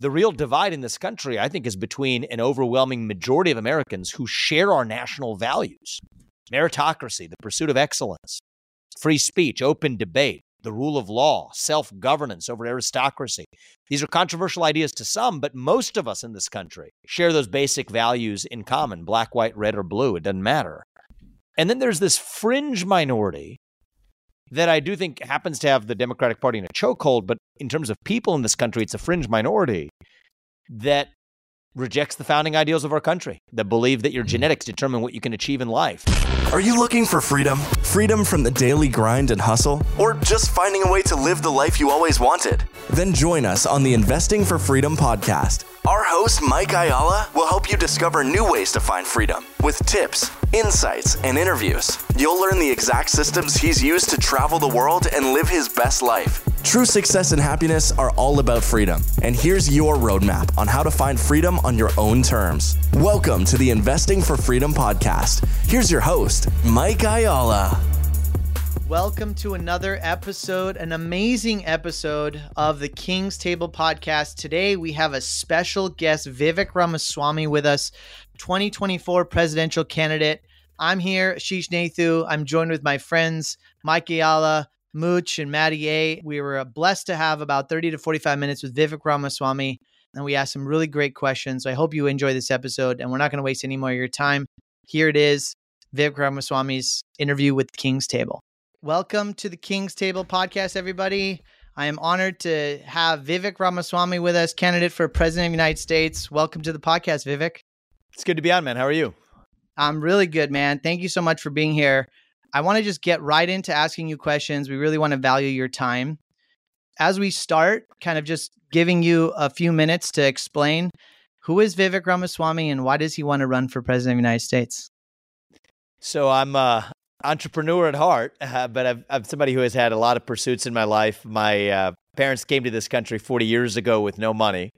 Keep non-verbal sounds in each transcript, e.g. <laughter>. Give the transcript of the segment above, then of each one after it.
The real divide in this country, I think, is between an overwhelming majority of Americans who share our national values meritocracy, the pursuit of excellence, free speech, open debate, the rule of law, self governance over aristocracy. These are controversial ideas to some, but most of us in this country share those basic values in common black, white, red, or blue. It doesn't matter. And then there's this fringe minority that I do think happens to have the Democratic Party in a chokehold, but in terms of people in this country, it's a fringe minority that rejects the founding ideals of our country, that believe that your genetics determine what you can achieve in life. Are you looking for freedom? Freedom from the daily grind and hustle? Or just finding a way to live the life you always wanted? Then join us on the Investing for Freedom podcast. Our host, Mike Ayala, will help you discover new ways to find freedom with tips, insights, and interviews. You'll learn the exact systems he's used to travel the world and live his best life. True success and happiness are all about freedom. And here's your roadmap on how to find freedom on your own terms. Welcome to the Investing for Freedom podcast. Here's your host, Mike Ayala. Welcome to another episode, an amazing episode of the King's Table podcast. Today we have a special guest, Vivek Ramaswamy, with us, 2024 presidential candidate. I'm here, Ashish Nathu. I'm joined with my friends, Mike Ayala, Mooch, and Maddie A. We were blessed to have about 30 to 45 minutes with Vivek Ramaswamy, and we asked some really great questions. So I hope you enjoy this episode, and we're not going to waste any more of your time. Here it is Vivek Ramaswamy's interview with the King's Table. Welcome to the King's Table podcast, everybody. I am honored to have Vivek Ramaswamy with us, candidate for President of the United States. Welcome to the podcast, Vivek. It's good to be on, man. How are you? I'm really good, man. Thank you so much for being here. I want to just get right into asking you questions. We really want to value your time. As we start, kind of just giving you a few minutes to explain who is Vivek Ramaswamy and why does he want to run for President of the United States? So I'm uh, entrepreneur at heart, uh, <laughs> but I've, I'm somebody who has had a lot of pursuits in my life. My uh, parents came to this country 40 years ago with no money.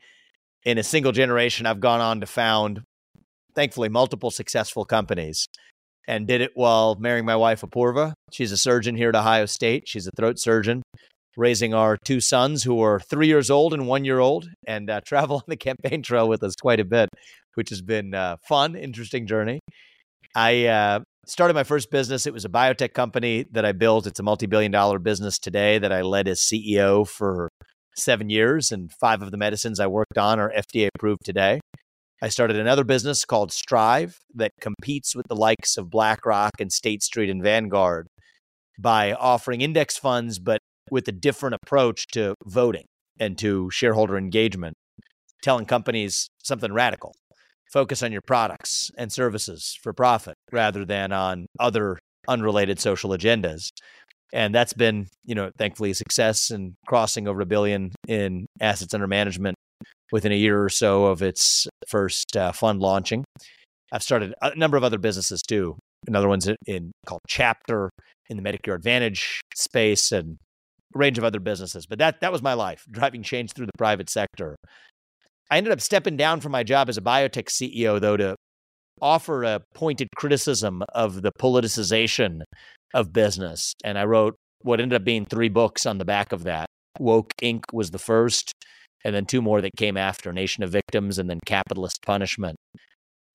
In a single generation, I've gone on to found, thankfully, multiple successful companies and did it while marrying my wife, Apoorva. She's a surgeon here at Ohio State. She's a throat surgeon, raising our two sons who are three years old and one year old, and uh, <laughs> travel on the campaign trail with us quite a bit, which has been uh, fun, interesting journey. I uh, started my first business. It was a biotech company that I built. It's a multi billion dollar business today that I led as CEO for seven years, and five of the medicines I worked on are FDA approved today. I started another business called Strive that competes with the likes of BlackRock and State Street and Vanguard by offering index funds, but with a different approach to voting and to shareholder engagement, telling companies something radical focus on your products and services for profit rather than on other unrelated social agendas. And that's been, you know, thankfully a success and crossing over a billion in assets under management within a year or so of its first uh, fund launching. I've started a number of other businesses too. Another one's in called Chapter in the Medicare Advantage space and range of other businesses. But that that was my life, driving change through the private sector. I ended up stepping down from my job as a biotech CEO, though, to offer a pointed criticism of the politicization of business. And I wrote what ended up being three books on the back of that. Woke Inc. was the first, and then two more that came after Nation of Victims and then Capitalist Punishment.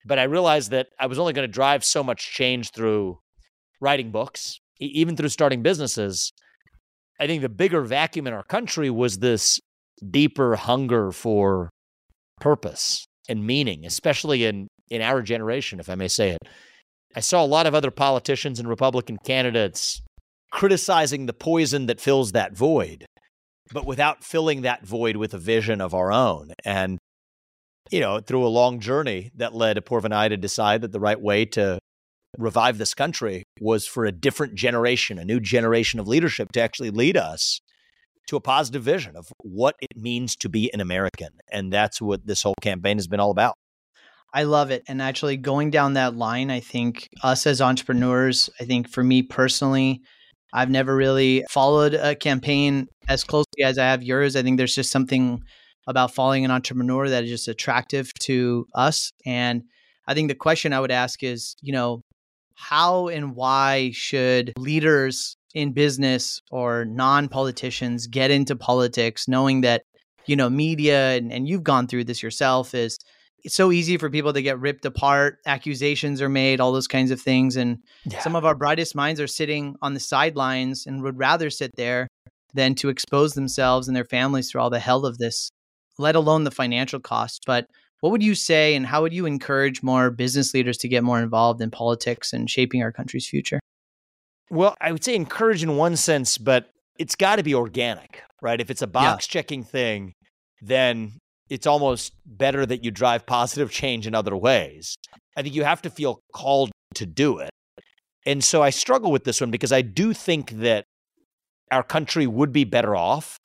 But I realized that I was only going to drive so much change through writing books, even through starting businesses. I think the bigger vacuum in our country was this deeper hunger for purpose and meaning, especially in, in our generation, if I may say it. I saw a lot of other politicians and Republican candidates criticizing the poison that fills that void, but without filling that void with a vision of our own. And, you know, through a long journey that led Apoorva and to decide that the right way to revive this country was for a different generation, a new generation of leadership to actually lead us to a positive vision of what it means to be an American. And that's what this whole campaign has been all about. I love it. And actually, going down that line, I think us as entrepreneurs, I think for me personally, I've never really followed a campaign as closely as I have yours. I think there's just something about following an entrepreneur that is just attractive to us. And I think the question I would ask is, you know, how and why should leaders in business or non politicians get into politics knowing that you know, media and, and you've gone through this yourself is it's so easy for people to get ripped apart. Accusations are made, all those kinds of things. And yeah. some of our brightest minds are sitting on the sidelines and would rather sit there than to expose themselves and their families through all the hell of this, let alone the financial costs. But what would you say and how would you encourage more business leaders to get more involved in politics and shaping our country's future? Well, I would say encourage in one sense, but it's got to be organic, right? If it's a box checking yeah. thing, then it's almost better that you drive positive change in other ways. I think you have to feel called to do it. And so I struggle with this one because I do think that our country would be better off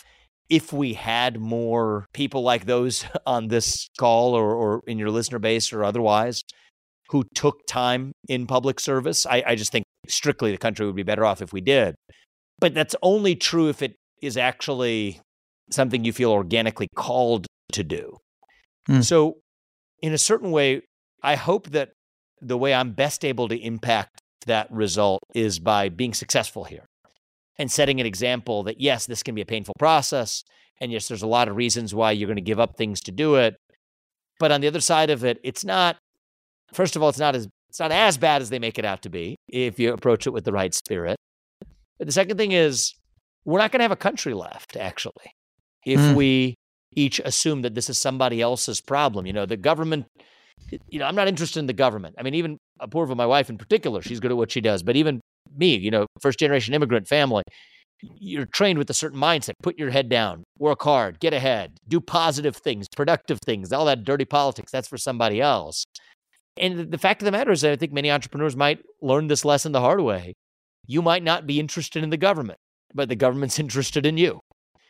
if we had more people like those <laughs> on this call or, or in your listener base or otherwise who took time in public service. I, I just think strictly the country would be better off if we did. But that's only true if it is actually something you feel organically called to do. Mm. So, in a certain way, I hope that the way I'm best able to impact that result is by being successful here and setting an example that, yes, this can be a painful process. And yes, there's a lot of reasons why you're going to give up things to do it. But on the other side of it, it's not, first of all, it's not as it's not as bad as they make it out to be if you approach it with the right spirit. But the second thing is, we're not going to have a country left, actually, if mm. we each assume that this is somebody else's problem. You know, the government, you know, I'm not interested in the government. I mean, even Apoorva, my wife in particular, she's good at what she does. But even me, you know, first generation immigrant family, you're trained with a certain mindset. Put your head down, work hard, get ahead, do positive things, productive things, all that dirty politics. That's for somebody else. And the fact of the matter is, that I think many entrepreneurs might learn this lesson the hard way. You might not be interested in the government, but the government's <laughs> interested in you.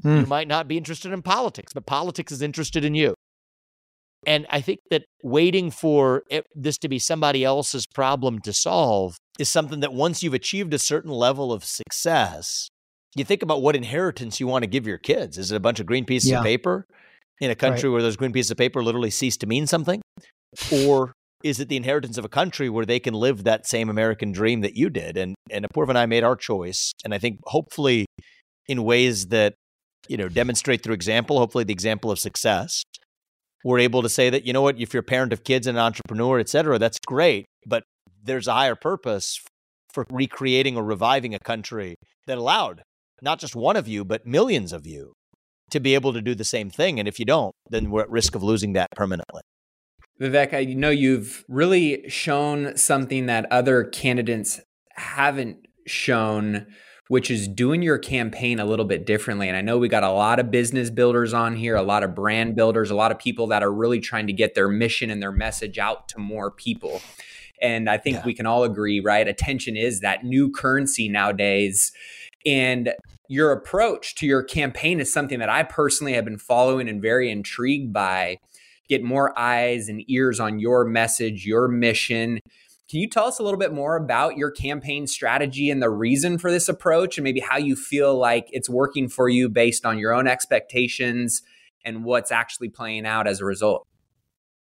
Mm. You might not be interested in politics, but politics is interested in you. And I think that waiting for it, this to be somebody else's problem to solve is something that once you've achieved a certain level of success, you think about what inheritance you want to give your kids. Is it a bunch of green pieces yeah. of paper in a country right. where those green pieces of paper literally cease to mean something? Or is it the inheritance of a country where they can live that same American dream that you did? And and Apoorva and I made our choice. And I think hopefully in ways that you know, demonstrate through example, hopefully the example of success. We're able to say that, you know what, if you're a parent of kids and an entrepreneur, et cetera, that's great. But there's a higher purpose for recreating or reviving a country that allowed not just one of you, but millions of you to be able to do the same thing. And if you don't, then we're at risk of losing that permanently. Vivek, I know you've really shown something that other candidates haven't shown which is doing your campaign a little bit differently. And I know we got a lot of business builders on here, a lot of brand builders, a lot of people that are really trying to get their mission and their message out to more people. And I think yeah. we can all agree, right? Attention is that new currency nowadays. And your approach to your campaign is something that I personally have been following and very intrigued by. Get more eyes and ears on your message, your mission, can you tell us a little bit more about your campaign strategy and the reason for this approach and maybe how you feel like it's working for you based on your own expectations and what's actually playing out as a result?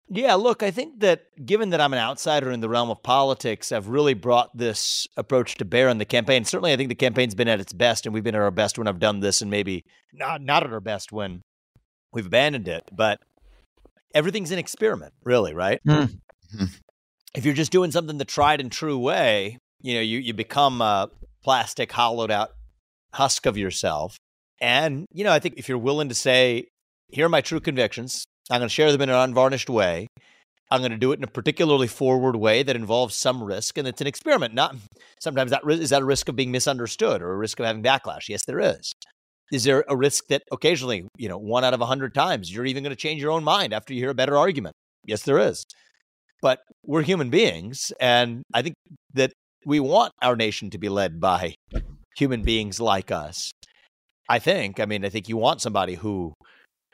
Yeah, look, I think that given that I'm an outsider in the realm of politics, I've really brought this approach to bear in the campaign. Certainly, I think the campaign's been at its best, and we've been at our best when I've done this, and maybe not not at our best when we've abandoned it. But everything's an experiment, really, right? Mm if you're just doing something the tried and true way, you know, you, you become a plastic hollowed out husk of yourself. And, you know, I think if you're willing to say, here are my true convictions, I'm going to share them in an unvarnished way. I'm going to do it in a particularly forward way that involves some risk, and it's an experiment. Not sometimes that is that a risk of being misunderstood or a risk of having backlash. Yes, there is. Is there a risk that occasionally, you know, one out of a hundred times, you're even going to change your own mind after you hear a better argument? Yes, there is but we're human beings. And I think that we want our nation to be led by human beings like us. I think, I mean, I think you want somebody who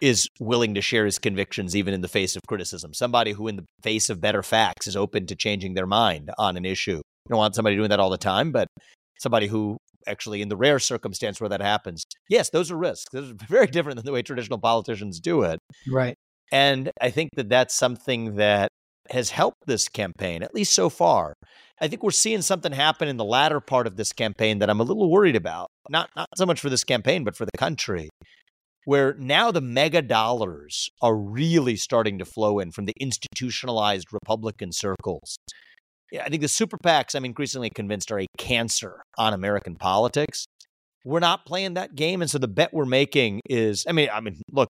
is willing to share his convictions even in the face of criticism, somebody who, in the face of better facts, is open to changing their mind on an issue. You don't want somebody doing that all the time, but somebody who actually, in the rare circumstance where that happens, yes, those are risks. Those are <laughs> very different than the way traditional politicians do it. Right. And I think that that's something that has helped this campaign, at least so far. I think we're seeing something happen in the latter part of this campaign that I'm a little worried about. Not not so much for this campaign, but for the country. Where now the mega dollars are really starting to flow in from the institutionalized Republican circles. I think the super PACs, I'm increasingly convinced, are a cancer on American politics. We're not playing that game. And so the bet we're making is I mean, I mean, look,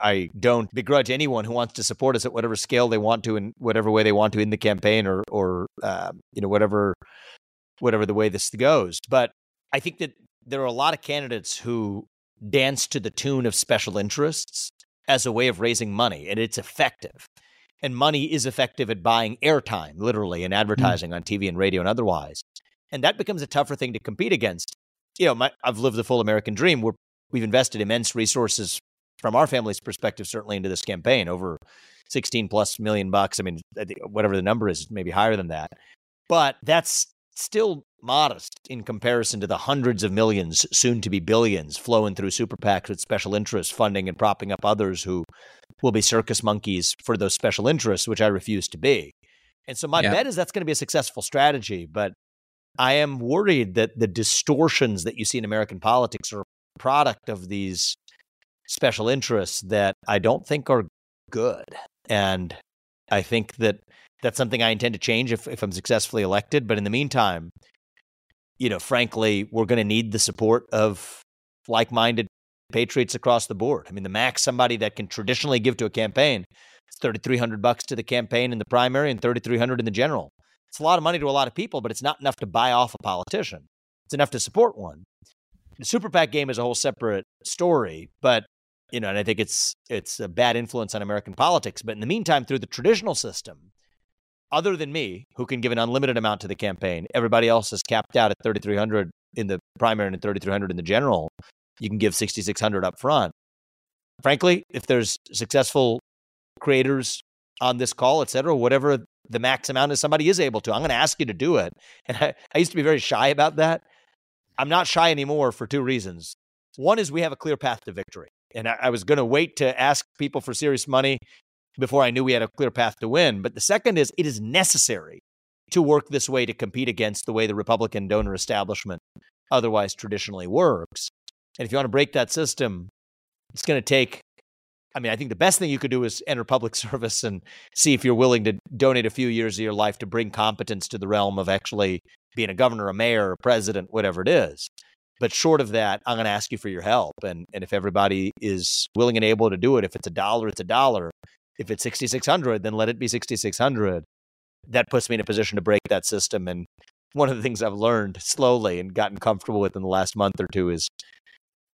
I don't begrudge anyone who wants to support us at whatever scale they want to in whatever way they want to in the campaign or or uh, you know whatever whatever the way this goes. But I think that there are a lot of candidates who dance to the tune of special interests as a way of raising money, and it's effective. And money is effective at buying airtime, literally, and mm. advertising mm. on TV and radio and otherwise. And that becomes a tougher thing to compete against. You know, my, I've lived the full American dream. We're, we've invested immense resources from our family's perspective, certainly into this campaign, over 16 plus million bucks. I mean, whatever the number is, maybe higher than that. But that's still modest in comparison to the hundreds of millions, soon to be billions, flowing through super PACs with special interests funding and propping up others who will be circus monkeys for those special interests, which I refuse to be. And so my yeah. bet is that's going to be a successful strategy. But I am worried that the distortions that you see in American politics are a product of these special interests that I don't think are good. And I think that that's something I intend to change if, if I'm successfully elected. But in the meantime, you know, frankly, we're going to need the support of like minded patriots across the board. I mean, the max somebody that can traditionally give to a campaign is 3300 bucks to the campaign in the primary and 3300 in the general. It's a lot of money to a lot of people, but it's not enough to buy off a politician. It's enough to support one. The super PAC game is a whole separate story, but you know, and I think it's it's a bad influence on American politics. But in the meantime, through the traditional system, other than me, who can give an unlimited amount to the campaign, everybody else is capped out at 3,300 in the primary and 3,300 in the general. You can give 6,600 up front. Frankly, if there's successful creators on this call, et cetera, whatever the max amount is somebody is able to, I'm going to ask you to do it. <laughs> And I, I used to be very shy about that. I'm not shy anymore for two reasons. One is we have a clear path to victory. And I, I was going to wait to ask people for serious money before I knew we had a clear path to win. But the second is it is necessary to work this way to compete against the way the Republican donor establishment otherwise traditionally works. And if you want to break that system, it's going to take. I mean, I think the best thing you could do is enter public <laughs> service and see if you're willing to donate a few years of your life to bring competence to the realm of actually being a governor, a mayor, a president, whatever it is. But short of that, I'm going to ask you for your help. And, and if everybody is willing and able to do it, if it's a dollar, it's a dollar. If it's 6,600, then let it be 6,600. That puts me in a position to break that system. And one of the things I've learned slowly and gotten comfortable with in the last month or two is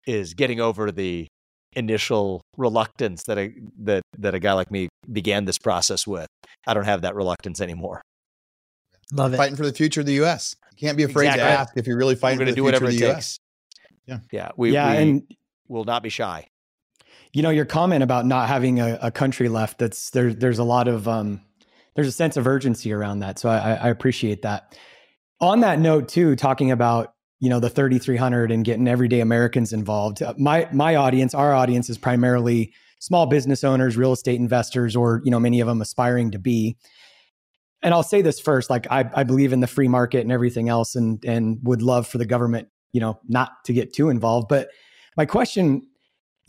is getting over the initial reluctance that a that that a guy like me began this process with. I don't have that reluctance anymore. Love it. Fighting for the future of the U.S. You can't be afraid exactly. to ask if you're really fighting We're for the do future of the U.S. Yeah, yeah, we, yeah, we and will not be shy you know your comment about not having a, a country left that's there there's a lot of um there's a sense of urgency around that. So I, I appreciate that. On that note too talking about you know the 3300 and getting everyday americans involved uh, my my audience our audience is primarily small business owners real estate investors or you know many of them aspiring to be. And i'll say this first like i, I believe in the free market and everything else and and would love for the government you know not to get too involved. But my question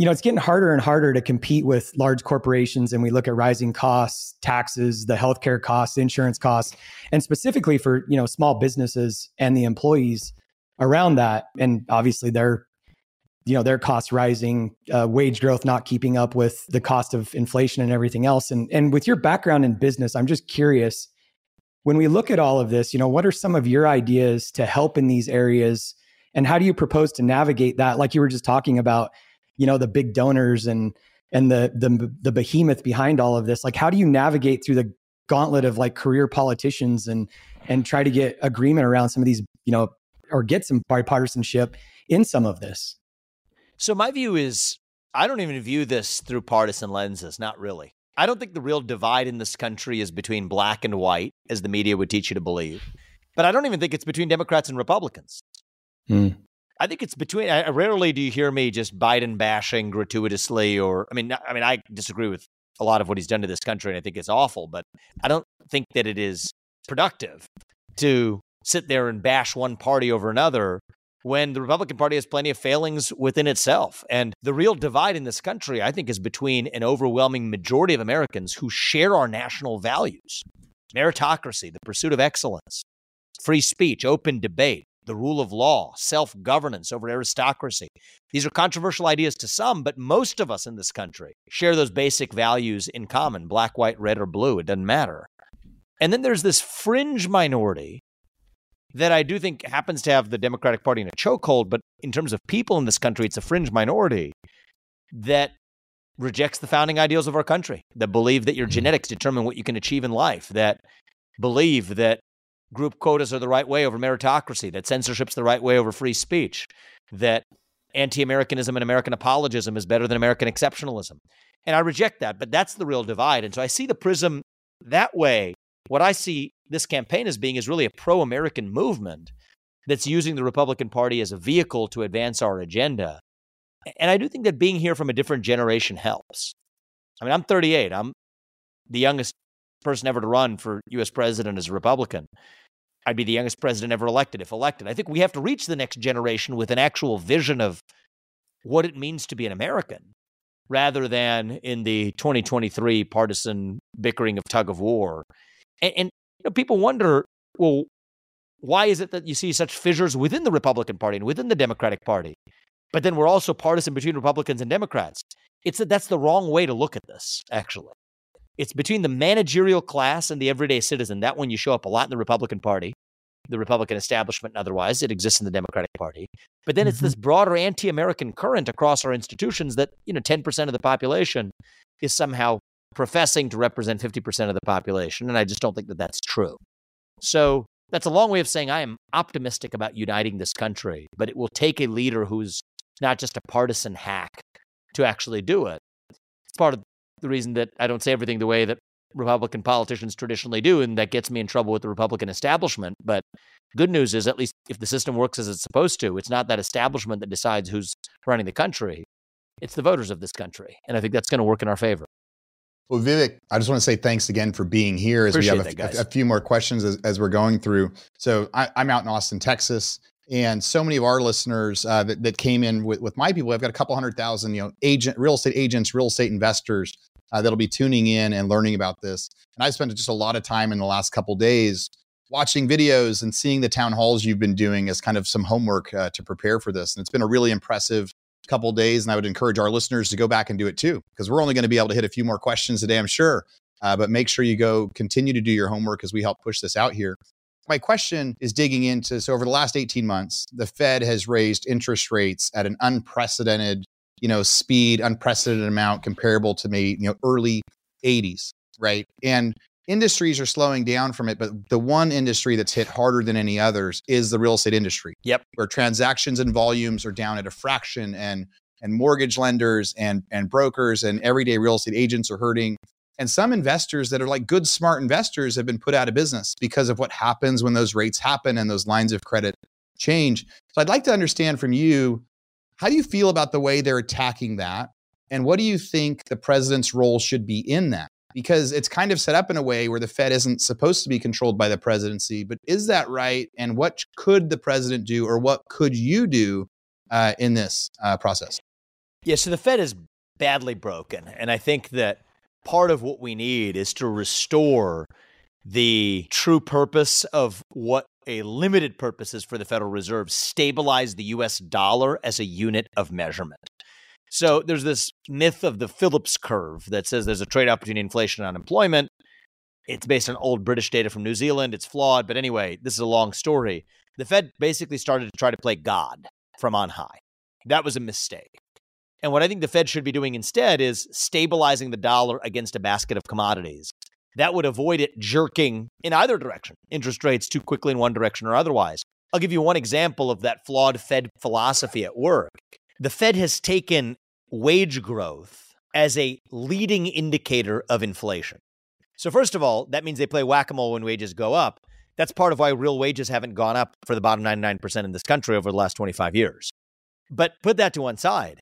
you know, it's getting harder and harder to compete with large corporations. And we look at rising costs, taxes, the healthcare costs, insurance costs, and specifically for, you know, small businesses and the employees around that. And obviously they're, you know, their costs rising, uh, wage growth not keeping up with the cost of inflation and everything else. And, and with your background in business, I'm just curious when we look at all of this, you know, what are some of your ideas to help in these areas? And how do you propose to navigate that? Like you were just talking about, you know the big donors and and the the the behemoth behind all of this like how do you navigate through the gauntlet of like career politicians and and try to get agreement around some of these you know or get some bipartisanship in some of this? So my view is i don't even view this through partisan lenses not really. I don't think the real divide in this country is between black and white as the media would teach you to believe but i don't even think it's between democrats and republicans. Mm. I think it's between. I, rarely do you hear me just Biden bashing gratuitously, or I mean, I mean, I disagree with a lot of what he's done to this country, and I think it's awful. But I don't think that it is productive to sit there and bash one party over another when the Republican Party has plenty of failings within itself. And the real divide in this country, I think, is between an overwhelming majority of Americans who share our national values meritocracy, the pursuit of excellence, free speech, open debate, the rule of law, self governance over aristocracy. These are controversial ideas to some, but most of us in this country share those basic values in common black, white, red, or blue. It doesn't matter. And then there's this fringe minority that I do think happens to have the Democratic Party in a chokehold, but in terms of people in this country, it's a fringe minority that rejects the founding ideals of our country, that believe that your genetics determine what you can achieve in life, that believe that group quotas are the right way over meritocracy, that censorship's the right way over free speech, that anti Americanism and American apologism is better than American exceptionalism. And I reject that, but that's the real divide. And so I see the prism that way. What I see this campaign as being is really a pro American movement that's using the Republican Party as a vehicle to advance our agenda. And I do think that being here from a different generation helps. I mean, I'm 38. I'm the youngest person ever to run for US president as a Republican. I'd be the youngest president ever elected if elected. I think we have to reach the next generation with an actual vision of what it means to be an American rather than in the 2023 partisan bickering of tug of war. And, and you know, people wonder, well, why is it that you see such fissures within the Republican Party and within the Democratic Party? But then we're also partisan between Republicans and Democrats. It's that that's the wrong way to look at this, actually. It's between the managerial class and the everyday citizen. That one you show up a lot in the Republican Party, the Republican establishment and otherwise. It exists in the Democratic Party. But then mm-hmm. it's this broader anti American current across our institutions that, you know, 10% of the population is somehow professing to represent 50% of the population. And I just don't think that that's true. So that's a long way of saying I am optimistic about uniting this country, but it will take a leader who's not just a partisan hack to actually do it. It's part of the reason that I don't say everything the way that Republican politicians traditionally do, and that gets me in trouble with the Republican establishment. But good news is, at least if the system works as it's supposed to, it's not that establishment that decides who's running the country. It's the voters of this country. And I think that's going to work in our favor. Well, Vivek, I just want to say thanks again for being here as Appreciate we have a, that, a, few more questions as, as we're going through. So I, am out in Austin, Texas, and so many of our listeners uh, that, that came in with, with my people, I've got a couple hundred thousand, you know, agent, real estate agents, real estate investors uh, that'll be tuning in and learning about this. And I spent just a lot of time in the last couple days watching videos and seeing the town halls you've been doing as kind of some homework uh, to prepare for this. And it's been a really impressive couple days. And I would encourage our listeners to go back and do it too, because we're only going to be able to hit a few more questions today, I'm sure. Uh, but make sure you go continue to do your homework as we help push this out here. My question is digging into so over the last 18 months, the Fed has raised interest rates at an unprecedented, you know, speed, unprecedented amount comparable to maybe, you know, early 80s, right? And industries are slowing down from it, but the one industry that's hit harder than any others is the real estate industry. Yep. Where transactions and volumes are down at a fraction and and mortgage lenders and and brokers and everyday real estate agents are hurting. And some investors that are like good smart investors have been put out of business because of what happens when those rates happen and those lines of credit change. So I'd like to understand from you how do you feel about the way they're attacking that? And what do you think the president's role should be in that? because it's kind of set up in a way where the Fed isn't supposed to be controlled by the presidency. But is that right? And what could the president do, or what could you do uh, in this uh, process? Yeah, so the Fed is badly broken. And I think that part of what we need is to restore the true purpose of what a limited purpose is for the Federal Reserve, stabilize the US dollar as a unit of measurement. So there's this myth of the Phillips curve that says there's a trade off between inflation and unemployment. It's based on old British data from New Zealand. It's flawed. But anyway, this is a long story. The Fed basically started to try to play God from on high. That was a mistake. And what I think the Fed should be doing instead is stabilizing the dollar against a basket of commodities. That would avoid it jerking in either direction, interest rates too quickly in one direction or otherwise. I'll give you one example of that flawed Fed philosophy at work. The Fed has taken wage growth as a leading indicator of inflation. So, first of all, that means they play whack a mole when wages go up. That's part of why real wages haven't gone up for the bottom 99% in this country over the last 25 years. But put that to one side.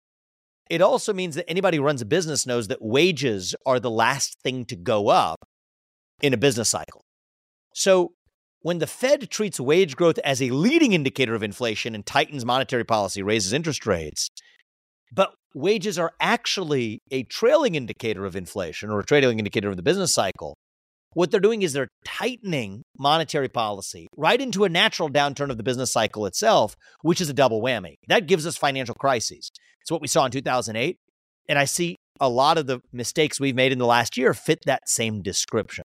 It also means that anybody who runs a business knows that wages are the last thing to go up in a business cycle. So, when the Fed treats wage growth as a leading indicator of inflation and tightens monetary policy, raises interest rates, but wages are actually a trailing indicator of inflation or a trailing indicator of the business cycle, what they're doing is they're tightening monetary policy right into a natural downturn of the business cycle itself, which is a double whammy. That gives us financial crises. It's what we saw in 2008. And I see a lot of the mistakes we've made in the last year fit that same description.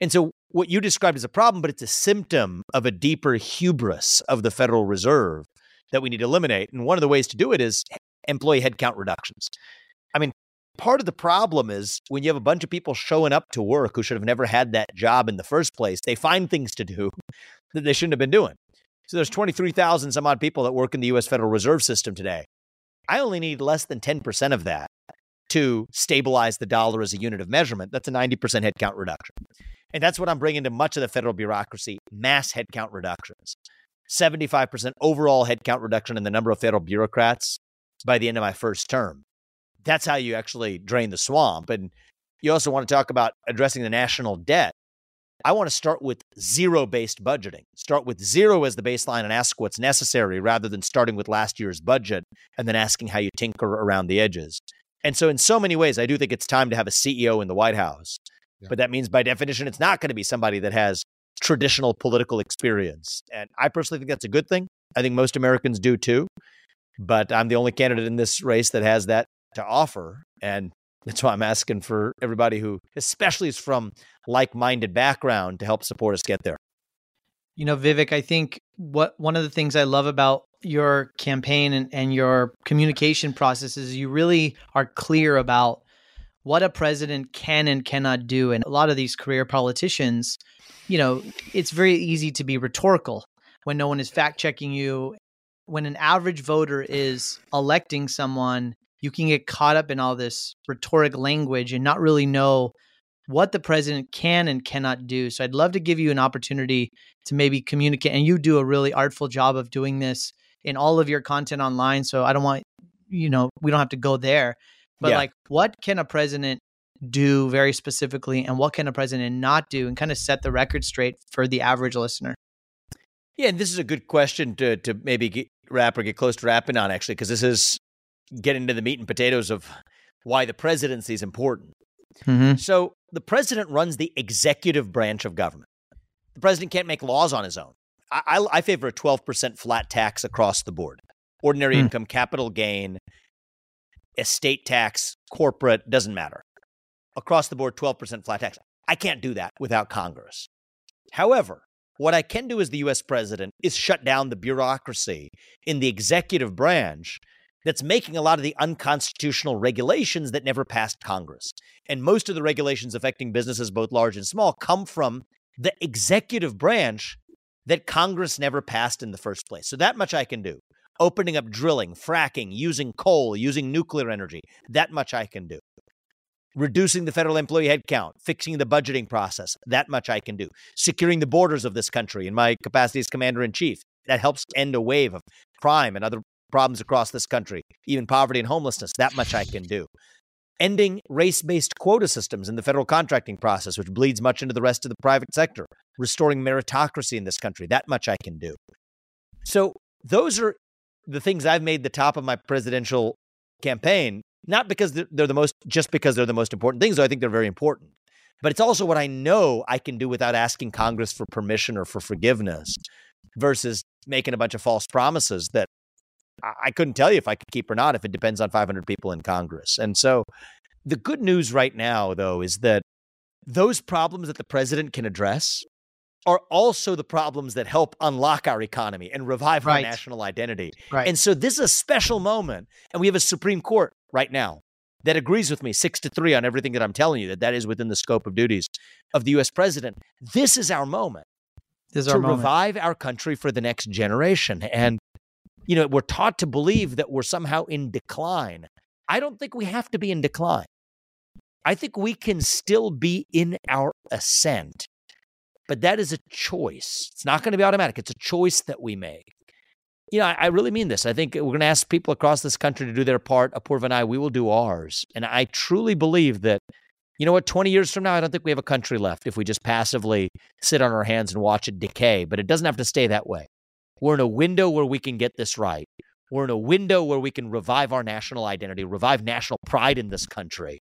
And so, what you described is a problem, but it's a symptom of a deeper hubris of the Federal Reserve that we need to eliminate. And one of the ways to do it is employee headcount reductions. I mean, part of the problem is when you have a bunch of people showing up to work who should have never had that job in the first place, they find things to do that they shouldn't have been doing. So there's 23,000 some odd people that work in the US Federal Reserve System today. I only need less than 10% of that to stabilize the dollar as a unit of measurement. That's a 90% headcount reduction. And that's what I'm bringing to much of the federal bureaucracy mass headcount reductions. 75% overall headcount reduction in the number of federal bureaucrats by the end of my first term. That's how you actually drain the swamp. And you also want to talk about addressing the national debt. I want to start with zero based budgeting. Start with zero as the baseline and ask what's necessary rather than starting with last year's budget and then asking how you tinker around the edges. And so, in so many ways, I do think it's time to have a CEO in the White House. Yeah. But that means, by definition, it's not going to be somebody that has traditional political experience. And I personally think that's a good thing. I think most Americans do too. But I'm the only candidate in this race that has that to offer. And that's why I'm asking for everybody who, especially is from like minded background, to help support us get there. You know, Vivek, I think what one of the things I love about your campaign and, and your communication process is you really are clear about what a president can and cannot do. And a lot of these career politicians, you know, it's very easy to be rhetorical when no one is fact checking you. When an average voter is electing someone you can get caught up in all this rhetoric language and not really know what the president can and cannot do. So I'd love to give you an opportunity to maybe communicate. And you do a really artful job of doing this in all of your content online. So I don't want, you know, we don't have to go there. But yeah. like, what can a president do very specifically and what can a president not do and kind of set the record straight for the average listener? Yeah, and this is a good question to to maybe get, wrap or get close to wrapping on actually, because this is getting into the meat and potatoes of why the presidency is important. Mm-hmm. So the president runs the executive branch of government. The president can't make laws on his own. I, I, I favor a 12% flat tax across the board. Ordinary mm. income, capital gain, estate tax, corporate, doesn't matter. Across the board, 12% flat tax. I can't do that without Congress. However, what I can do as the US president is shut down the bureaucracy in the executive branch that's making a lot of the unconstitutional regulations that never passed Congress. And most of the regulations affecting businesses, both large and small, come from the executive branch that Congress never passed in the first place. So that much I can do. Opening up drilling, fracking, using coal, using nuclear energy, that much I can do. Reducing the federal employee headcount, fixing the budgeting process, that much I can do. Securing the borders of this country in my capacity as commander in chief, that helps end a wave of crime and other problems across this country, even poverty and homelessness. That much I can do. Ending race based quota systems in the federal contracting process, which bleeds much into the rest of the private sector. Restoring meritocracy in this country. That much I can do. So, those are the things I've made the top of my presidential campaign, not because they're the most, just because they're the most important things, though I think they're very important. But it's also what I know I can do without asking Congress for permission or for forgiveness versus making a bunch of false promises that I couldn't tell you if I could keep or not if it depends on 500 people in Congress. And so the good news right now, though, is that those problems that the president can address are also the problems that help unlock our economy and revive right. our national identity. Right. And so this is a special moment. And we have a Supreme Court right now that agrees with me six to three on everything that I'm telling you that that is within the scope of duties of the US president. This is our moment this to our moment. revive our country for the next generation. And you know, we're taught to believe that we're somehow in decline. I don't think we have to be in decline. I think we can still be in our ascent, but that is a choice. It's not going to be automatic. It's a choice that we make. You know, I, I really mean this. I think uh, we're going to ask people across this country to do their part. Apoorv and I, we will do ours. And I truly believe that, you know what? 20 years from now, I don't think we have a country left if we just passively sit on our hands and watch it decay. But it doesn't have to stay that way. We're in a window where we can get this right. We're in a window where we can revive our national identity, revive national pride in this country.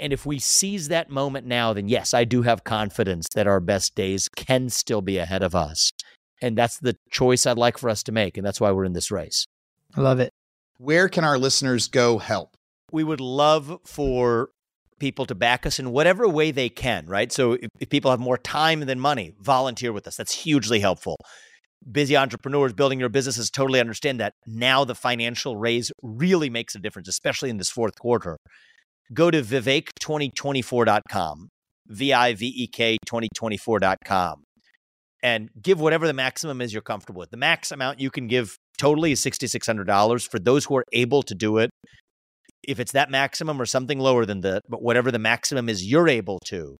And if we seize that moment now, then yes, I do have confidence that our best days can still be ahead of us. And that's the choice I'd like for us to make. And that's why we're in this race. I love it. Where can our listeners go help? We would love for people to back us in whatever way they can, right? So if, if people have more time than money, volunteer with us. That's hugely helpful busy entrepreneurs building your businesses totally understand that now the financial raise really makes a difference especially in this fourth quarter go to vivek2024.com, V I V E K 2024.com, and give whatever the maximum is you're comfortable with. The max amount you can give totally is $6,600 for those who are able to do it. If it's that maximum or something lower than that, but whatever the maximum is you're able to,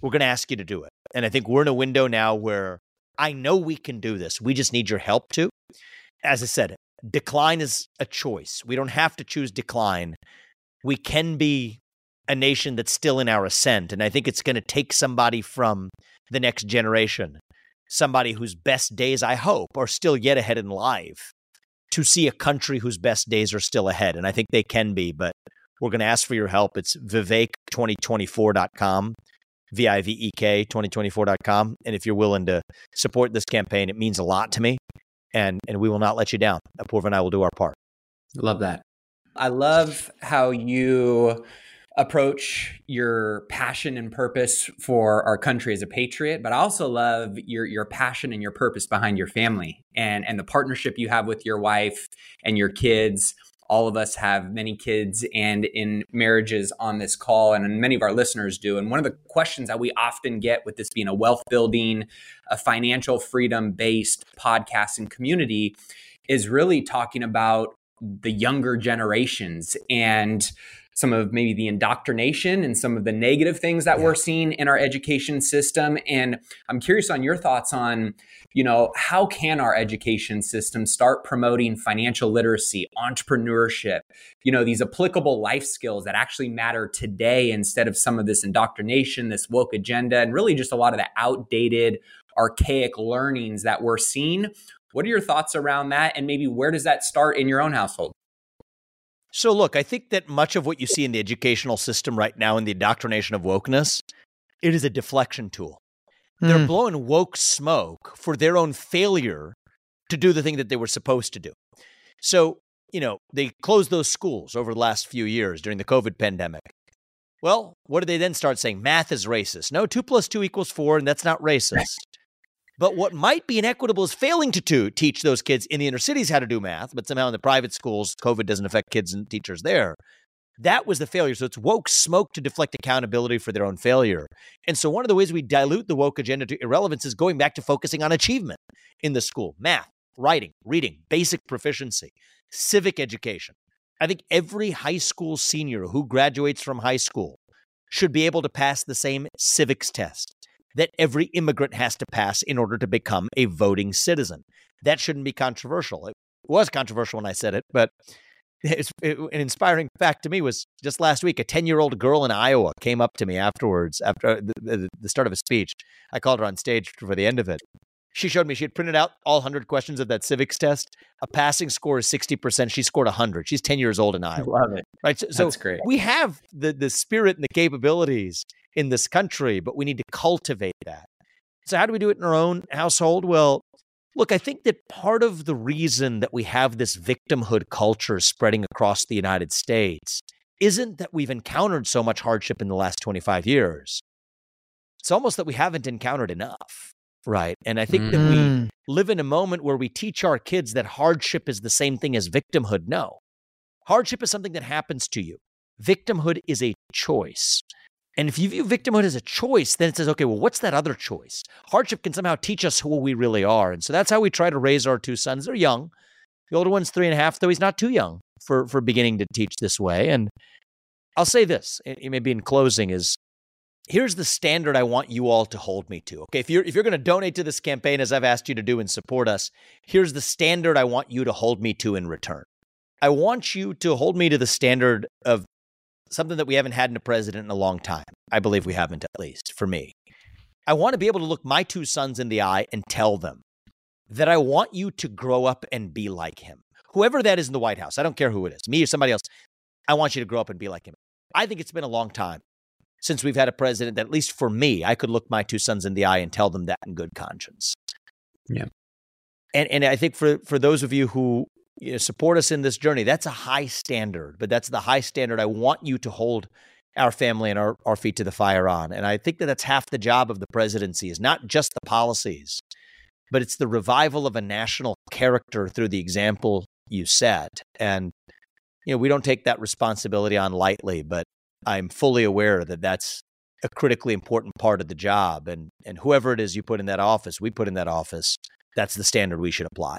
we're going to ask you to do it. And I think we're in a window now where I know we can do this. We just need your help to. As I said, decline is a choice. We don't have to choose decline we can be a nation that's still in our ascent. And I think it's going to take somebody from the next generation, somebody whose best days, I hope, are still yet ahead in life, to see a country whose best days are still ahead. And I think they can be, but we're going to ask for your help. It's vivek2024.com, V I V E K 2024.com. And if you're willing to support this campaign, it means a lot to me. And, and we will not let you down. Apoorv and I will do our part. Love that. I love how you approach your passion and purpose for our country as a patriot, but I also love your your passion and your purpose behind your family and and the partnership you have with your wife and your kids. All of us have many kids and in marriages on this call, and many of our listeners do. And one of the questions that we often get with this being a wealth building, a financial freedom based podcast and community is really talking about the younger generations and some of maybe the indoctrination and some of the negative things that yeah. we're seeing in our education system and i'm curious on your thoughts on you know how can our education system start promoting financial literacy entrepreneurship you know these applicable life skills that actually matter today instead of some of this indoctrination this woke agenda and really just a lot of the outdated archaic learnings that we're seeing what are your thoughts around that? And maybe where does that start in your own household? So, look, I think that much of what you see in the educational system right now in the indoctrination of wokeness, it is a deflection tool. Mm. They're hmm. blowing woke smoke for their own failure to do the thing that they were supposed to do. So, you know, they closed those schools over the last few years during the COVID pandemic. Well, what did they then start saying? Math is racist. No, two plus two equals four, and that's not racist. But what might be inequitable is failing to, to teach those kids in the inner cities how to do math, but somehow in the private schools, COVID doesn't affect kids and teachers there. That was the failure. So it's woke smoke to deflect accountability for their own failure. And so one of the ways we dilute the woke agenda to irrelevance is going back to focusing on achievement in the school math, writing, reading, basic proficiency, civic education. I think every high school senior who graduates from high school should be able to pass the same civics test that every immigrant has to pass in order to become a voting citizen. That shouldn't be controversial. It was controversial when I said it, but it, an inspiring fact to me was just last week a 10 year old girl in Iowa came up to me afterwards, after uh, the, the start of a speech. I called her on stage for the end of it. She showed me she had printed out all 100 questions of that civics test. A passing score is 60%. She scored 100. She's 10 years old in Iowa. I love it. Right. So, That's so great. we have the, the spirit and the capabilities in this country, but we need to cultivate that. So, how do we do it in our own household? Well, look, I think that part of the reason that we have this victimhood culture spreading across the United States isn't that we've encountered so much hardship in the last 25 years. It's almost that we haven't encountered enough, right? And I think mm. that we mm. live in a moment where we teach our kids that hardship is the same thing as victimhood. No, hardship is something that happens to you, victimhood is a choice. And if you view victimhood as a choice, then it says, okay, well, what's that other choice? Hardship can somehow teach us who we really are. And so that's how we try to raise our two sons. They're young. The older one's three and a half, though he's not too young for, for beginning to teach this way. And I'll say this, maybe in closing, is here's the standard I want you all to hold me to. Okay, if you're if you're going to donate to this campaign as I've asked you to do and support us, here's the standard I want you to hold me to in return. I want you to hold me to the standard of something that we haven't had in a president in a long time. I believe we haven't, at least for me. I want to be able to look my two sons in the eye and tell them that I want you to grow up and be like him. Whoever that is in the White House, I don't care who it is, me or somebody else, I want you to grow up and be like him. I think it's been a long time since we've had a president that, at least for me, I could look my two sons in the eye and tell them that in good conscience. Yeah. And and I think for for those of you who you know, support us in this journey, that's a high standard, but that's the high standard I want you to hold our family and our, our feet to the fire on. And I think that that's half the job of the presidency is not just the policies, but it's the revival of a national character through the example you set. And you know, we don't take that responsibility on lightly, but I'm fully aware that that's a critically important part of the job. And and whoever it is you put in that office, we put in that office, that's the standard we should apply.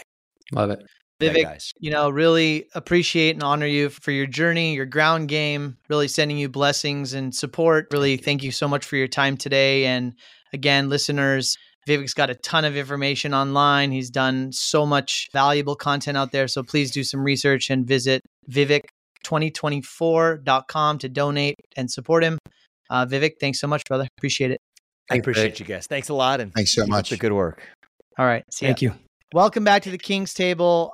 Love it. Vivek, yeah, you know, really appreciate and honor you for your journey, your ground game, really sending you blessings and support. Really, thank you so much for your time today. And again, listeners, Vivek's got a ton of information online. He's done so much valuable content out there. So please do some research and visit vivek2024.com to donate and support him. Uh, Vivek, thanks so much, brother. Appreciate it. I appreciate you guys. Thanks a lot. And thanks so much. The good work. All right. Thank ya. you. Welcome back to the King's Table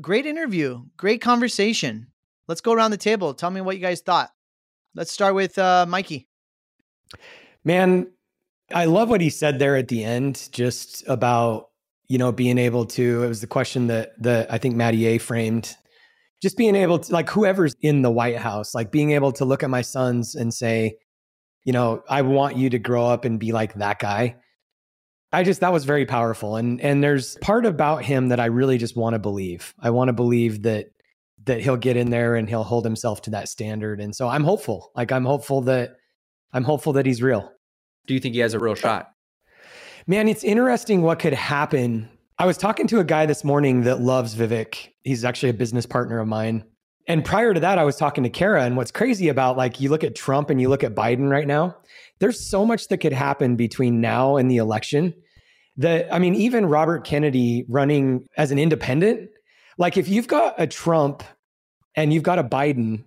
great interview, great conversation. Let's go around the table. Tell me what you guys thought. Let's start with uh, Mikey. Man, I love what he said there at the end, just about you know being able to. It was the question that that I think Matty A framed. Just being able to, like, whoever's in the White House, like being able to look at my sons and say, you know, I want you to grow up and be like that guy. I just that was very powerful and and there's part about him that I really just want to believe. I want to believe that that he'll get in there and he'll hold himself to that standard and so I'm hopeful. Like I'm hopeful that I'm hopeful that he's real. Do you think he has a real shot? Man, it's interesting what could happen. I was talking to a guy this morning that loves Vivek. He's actually a business partner of mine. And prior to that, I was talking to Kara. And what's crazy about like you look at Trump and you look at Biden right now, there's so much that could happen between now and the election that I mean, even Robert Kennedy running as an independent, like if you've got a Trump and you've got a Biden,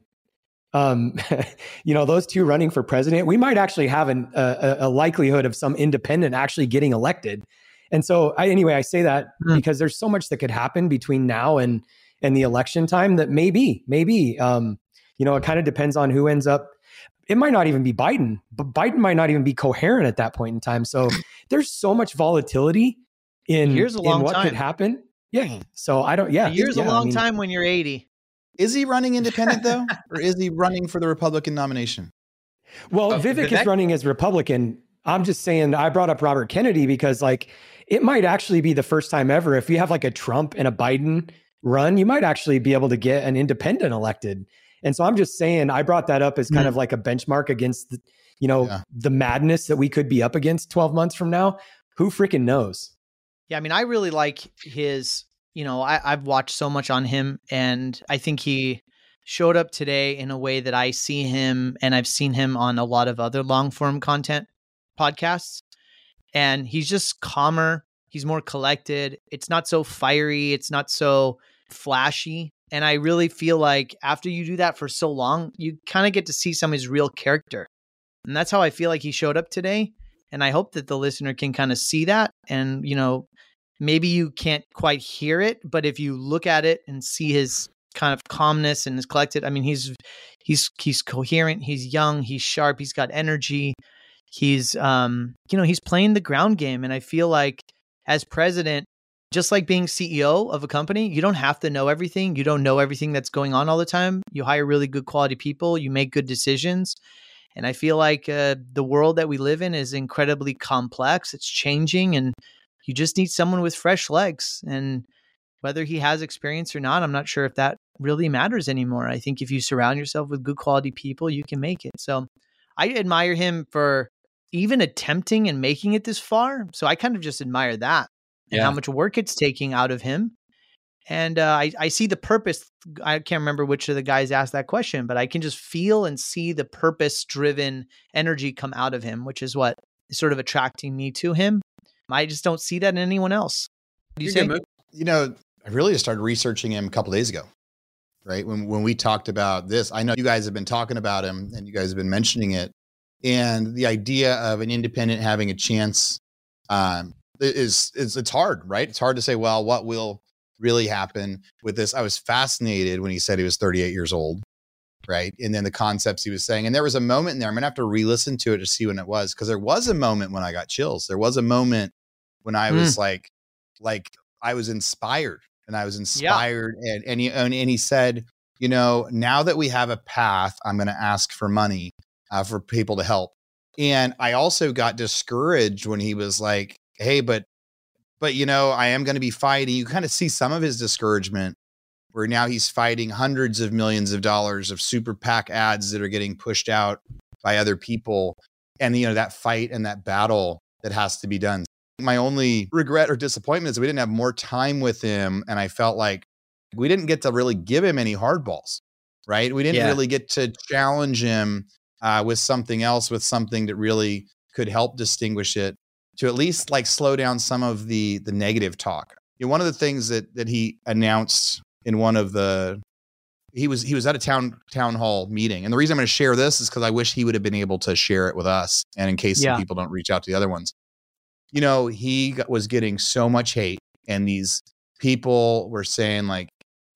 um, <laughs> you know, those two running for president, we might actually have an, a, a, likelihood of some independent actually getting elected. And so, I, anyway, I say that mm. because there's so much that could happen between now and and the election time that maybe, maybe, um, you know, it kind of depends on who ends up it might not even be Biden, but Biden might not even be coherent at that point in time. So <laughs> there's so much volatility in, Here's a long in what time. could happen. Yeah. So I don't, yeah. A year's yeah, a long I mean, time when you're 80. Is he running <laughs> independent though? or is he running for the Republican nomination? Well, oh, Vivek, Vivek is running as Republican. I'm just saying, I brought up Robert Kennedy because, like, it might actually be the first time ever. If you have like a Trump and a Biden run, you might actually be able to get an independent elected. And so I'm just saying, I brought that up as kind mm. of like a benchmark against, the, you know, yeah. the madness that we could be up against 12 months from now. Who freaking knows? Yeah, I mean, I really like his. You know, I, I've watched so much on him, and I think he showed up today in a way that I see him, and I've seen him on a lot of other long form content podcasts. And he's just calmer. He's more collected. It's not so fiery. It's not so flashy. And I really feel like after you do that for so long, you kind of get to see some of his real character. And that's how I feel like he showed up today. And I hope that the listener can kind of see that. And, you know, maybe you can't quite hear it, but if you look at it and see his kind of calmness and his collected, I mean, he's he's he's coherent, he's young, he's sharp, he's got energy. He's um, you know, he's playing the ground game. And I feel like as president, just like being CEO of a company, you don't have to know everything. You don't know everything that's going on all the time. You hire really good quality people, you make good decisions. And I feel like uh, the world that we live in is incredibly complex. It's changing, and you just need someone with fresh legs. And whether he has experience or not, I'm not sure if that really matters anymore. I think if you surround yourself with good quality people, you can make it. So I admire him for even attempting and making it this far. So I kind of just admire that and yeah. how much work it's taking out of him. And uh, I, I see the purpose. I can't remember which of the guys asked that question, but I can just feel and see the purpose driven energy come out of him, which is what is sort of attracting me to him. I just don't see that in anyone else. do you say? You know, I really just started researching him a couple days ago. right? When when we talked about this, I know you guys have been talking about him and you guys have been mentioning it. And the idea of an independent having a chance um, is is it's hard, right? It's hard to say, well, what will really happen with this? I was fascinated when he said he was 38 years old, right? And then the concepts he was saying. And there was a moment in there, I'm gonna have to re-listen to it to see when it was, because there was a moment when I got chills. There was a moment when I was mm. like, like I was inspired and I was inspired. Yeah. And and he and, and he said, you know, now that we have a path, I'm going to ask for money uh, for people to help. And I also got discouraged when he was like, hey, but but you know, I am going to be fighting. You kind of see some of his discouragement where now he's fighting hundreds of millions of dollars of super PAC ads that are getting pushed out by other people. And you know, that fight and that battle that has to be done. My only regret or disappointment is we didn't have more time with him. And I felt like we didn't get to really give him any hardballs, right? We didn't yeah. really get to challenge him uh, with something else, with something that really could help distinguish it to at least like slow down some of the the negative talk. You know, one of the things that that he announced in one of the he was he was at a town town hall meeting, and the reason I'm going to share this is because I wish he would have been able to share it with us, and in case yeah. people don't reach out to the other ones you know, he was getting so much hate, and these people were saying, like,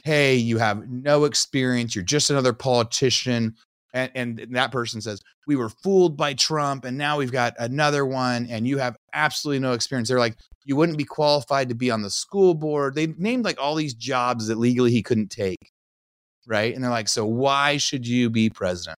hey, you have no experience, you're just another politician. And, and that person says, we were fooled by Trump, and now we've got another one, and you have absolutely no experience. They're like, you wouldn't be qualified to be on the school board. They named like all these jobs that legally he couldn't take. Right. And they're like, so why should you be president?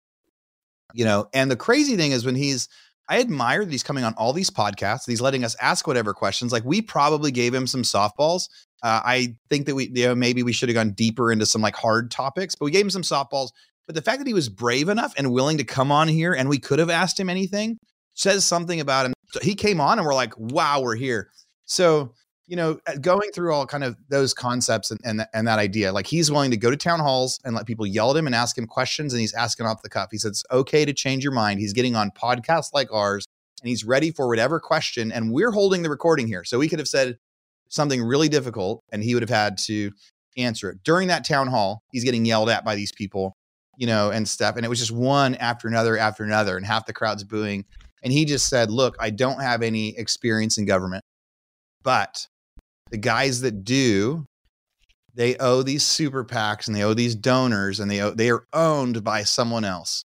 You know, and the crazy thing is when he's I admire that he's coming on all these podcasts. He's letting us ask whatever questions. Like we probably gave him some softballs. Uh, I think that we, you know, maybe we should have gone deeper into some like hard topics, but we gave him some softballs. But the fact that he was brave enough and willing to come on here and we could have asked him anything says something about him. So he came on and we're like, wow, we're here. So you know, going through all kind of those concepts and, and, and that idea, like he's willing to go to town halls and let people yell at him and ask him questions, and he's asking off the cuff. He says it's okay to change your mind. He's getting on podcasts like ours, and he's ready for whatever question. And we're holding the recording here, so we could have said something really difficult, and he would have had to answer it during that town hall. He's getting yelled at by these people, you know, and stuff, and it was just one after another after another, and half the crowd's booing. And he just said, "Look, I don't have any experience in government." But the guys that do, they owe these super PACs and they owe these donors and they owe, they are owned by someone else.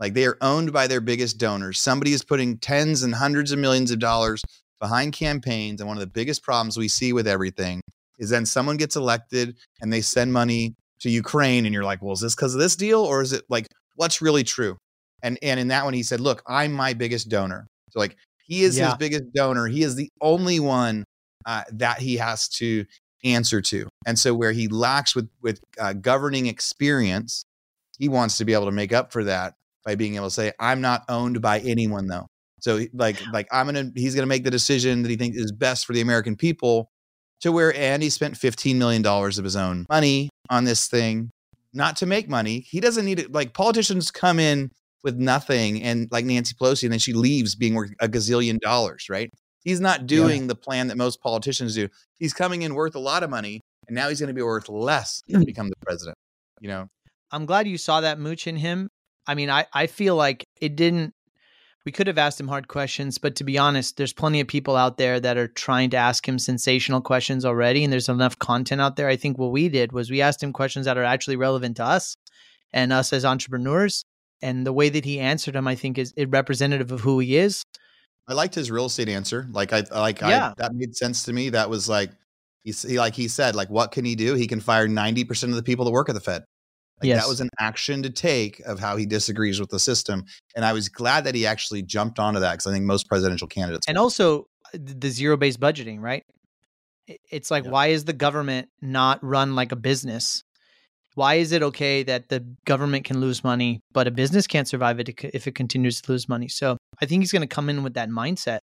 Like they are owned by their biggest donors. Somebody is putting tens and hundreds of millions of dollars behind campaigns. And one of the biggest problems we see with everything is then someone gets elected and they send money to Ukraine. And you're like, well, is this because of this deal? Or is it like, what's really true? And, and in that one, he said, look, I'm my biggest donor. So like he is yeah. his biggest donor. He is the only one uh, that he has to answer to. And so where he lacks with with uh, governing experience, he wants to be able to make up for that by being able to say, "I'm not owned by anyone, though." So like like I'm gonna he's gonna make the decision that he thinks is best for the American people. To where Andy spent 15 million dollars of his own money on this thing, not to make money. He doesn't need it. Like politicians come in with nothing, and like Nancy Pelosi, and then she leaves being worth a gazillion dollars, right? He's not doing yeah. the plan that most politicians do. He's coming in worth a lot of money, and now he's going to be worth less to mm. become the president. You know, I'm glad you saw that mooch in him. I mean, I I feel like it didn't. We could have asked him hard questions, but to be honest, there's plenty of people out there that are trying to ask him sensational questions already, and there's enough content out there. I think what we did was we asked him questions that are actually relevant to us and us as entrepreneurs. And the way that he answered them, I think, is representative of who he is. I liked his real estate answer. Like I like yeah. I, that made sense to me. That was like he, he like he said like what can he do? He can fire 90% of the people that work at the Fed. Like yes. that was an action to take of how he disagrees with the system. And I was glad that he actually jumped onto that because I think most presidential candidates And also uh, the zero based budgeting, right? It's like, yeah. why is the government not run like a business? Why is it okay that the government can lose money, but a business can't survive it if it continues to lose money? So I think he's going to come in with that mindset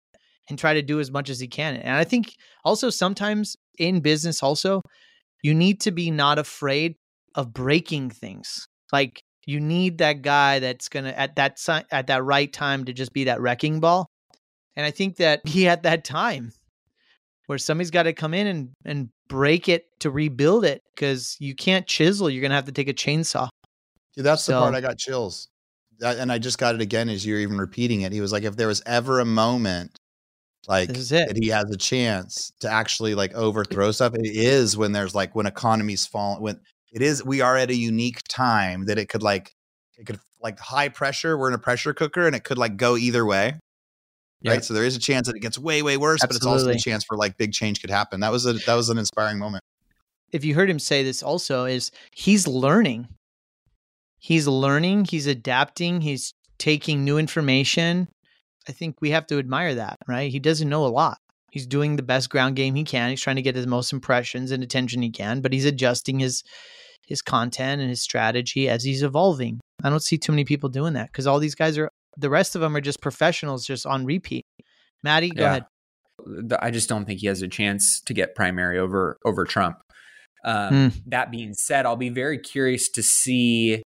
and try to do as much as he can. And I think also sometimes in business, also, you need to be not afraid of breaking things. Like you need that guy that's going to at that at that right time to just be that wrecking ball. And I think that <laughs> he had that time where somebody's got to come in and and break it to rebuild it because you can't chisel. You're gonna have to take a chainsaw. Dude, that's so, the part I got chills. That, and I just got it again as you're even repeating it. He was like, if there was ever a moment like that he has a chance to actually like overthrow stuff, it is when there's like when economies fall when it is we are at a unique time that it could like it could like high pressure, we're in a pressure cooker and it could like go either way. Right. So there is a chance that it gets way, way worse, Absolutely. but it's also a chance for like big change could happen. That was a that was an inspiring moment. If you heard him say this also is he's learning. He's learning, he's adapting, he's taking new information. I think we have to admire that, right? He doesn't know a lot. He's doing the best ground game he can. He's trying to get the most impressions and attention he can, but he's adjusting his his content and his strategy as he's evolving. I don't see too many people doing that because all these guys are the rest of them are just professionals, just on repeat. Matty, go yeah. ahead. I just don't think he has a chance to get primary over over Trump. Um, mm. That being said, I'll be very curious to see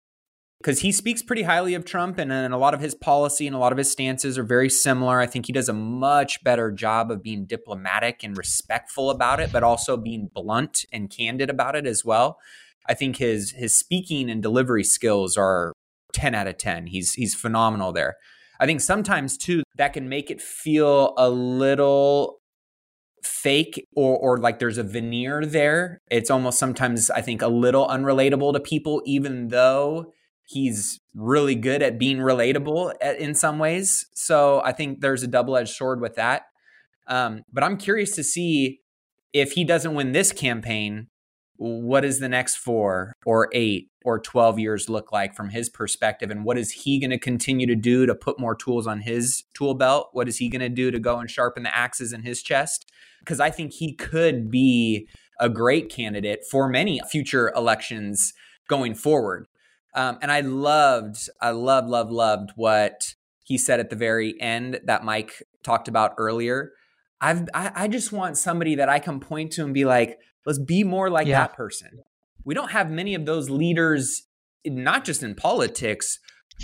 because he speaks pretty highly of Trump, and, and a lot of his policy and a lot of his stances are very similar. I think he does a much better job of being diplomatic and respectful about it, but also being blunt and candid about it as well. I think his his speaking and delivery skills are 10 out of 10. He's he's phenomenal there. I think sometimes too that can make it feel a little fake or or like there's a veneer there. It's almost sometimes I think a little unrelatable to people even though he's really good at being relatable in some ways. So I think there's a double-edged sword with that. Um, but I'm curious to see if he doesn't win this campaign, what is the next four or eight or 12 years look like from his perspective? And what is he going to continue to do to put more tools on his tool belt? What is he going to do to go and sharpen the axes in his chest? Because i think he could be a great candidate for many future elections going forward. Um, and i loved i loved loved loved what he said at the very end that mike talked about earlier. I've, I, I just want somebody that I can point to and be like, let's be more like yeah. that person. We don't have many of those leaders, not just in politics,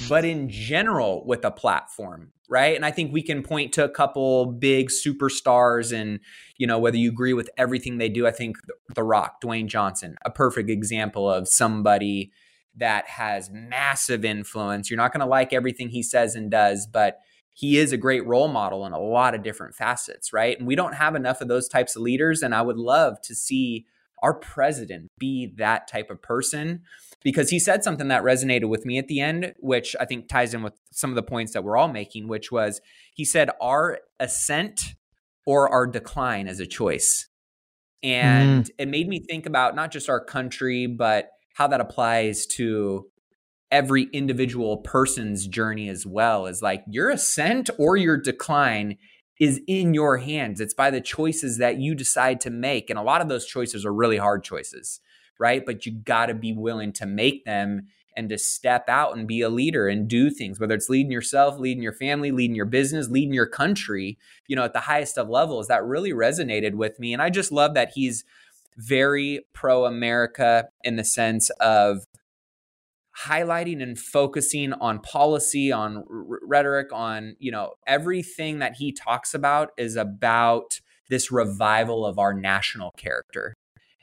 but in general with a platform right? And i think we can point to a couple big superstars and you know whether you agree with everything they do i think the rock dwayne johnson a perfect example of somebody that has massive influence. You're not going to like everything he says and does but he is a great role model in a lot of different facets right and we don't have enough of those types of leaders and i would love to see our president be that type of person because he said something that resonated with me at the end, which I think ties in with some of the points that we're all making, which was he said, our ascent or our decline as a choice. And mm. it made me think about not just our country, but how that applies to every individual person's journey as well is like your ascent or your decline is in your hands. It's by the choices that you decide to make. And a lot of those choices are really hard choices, right? But you got to be willing to make them and to step out and be a leader and do things, whether it's leading yourself, leading your family, leading your business, leading your country, you know, at the highest of levels. That really resonated with me. And I just love that he's very pro America in the sense of highlighting and focusing on policy on r- rhetoric on you know everything that he talks about is about this revival of our national character.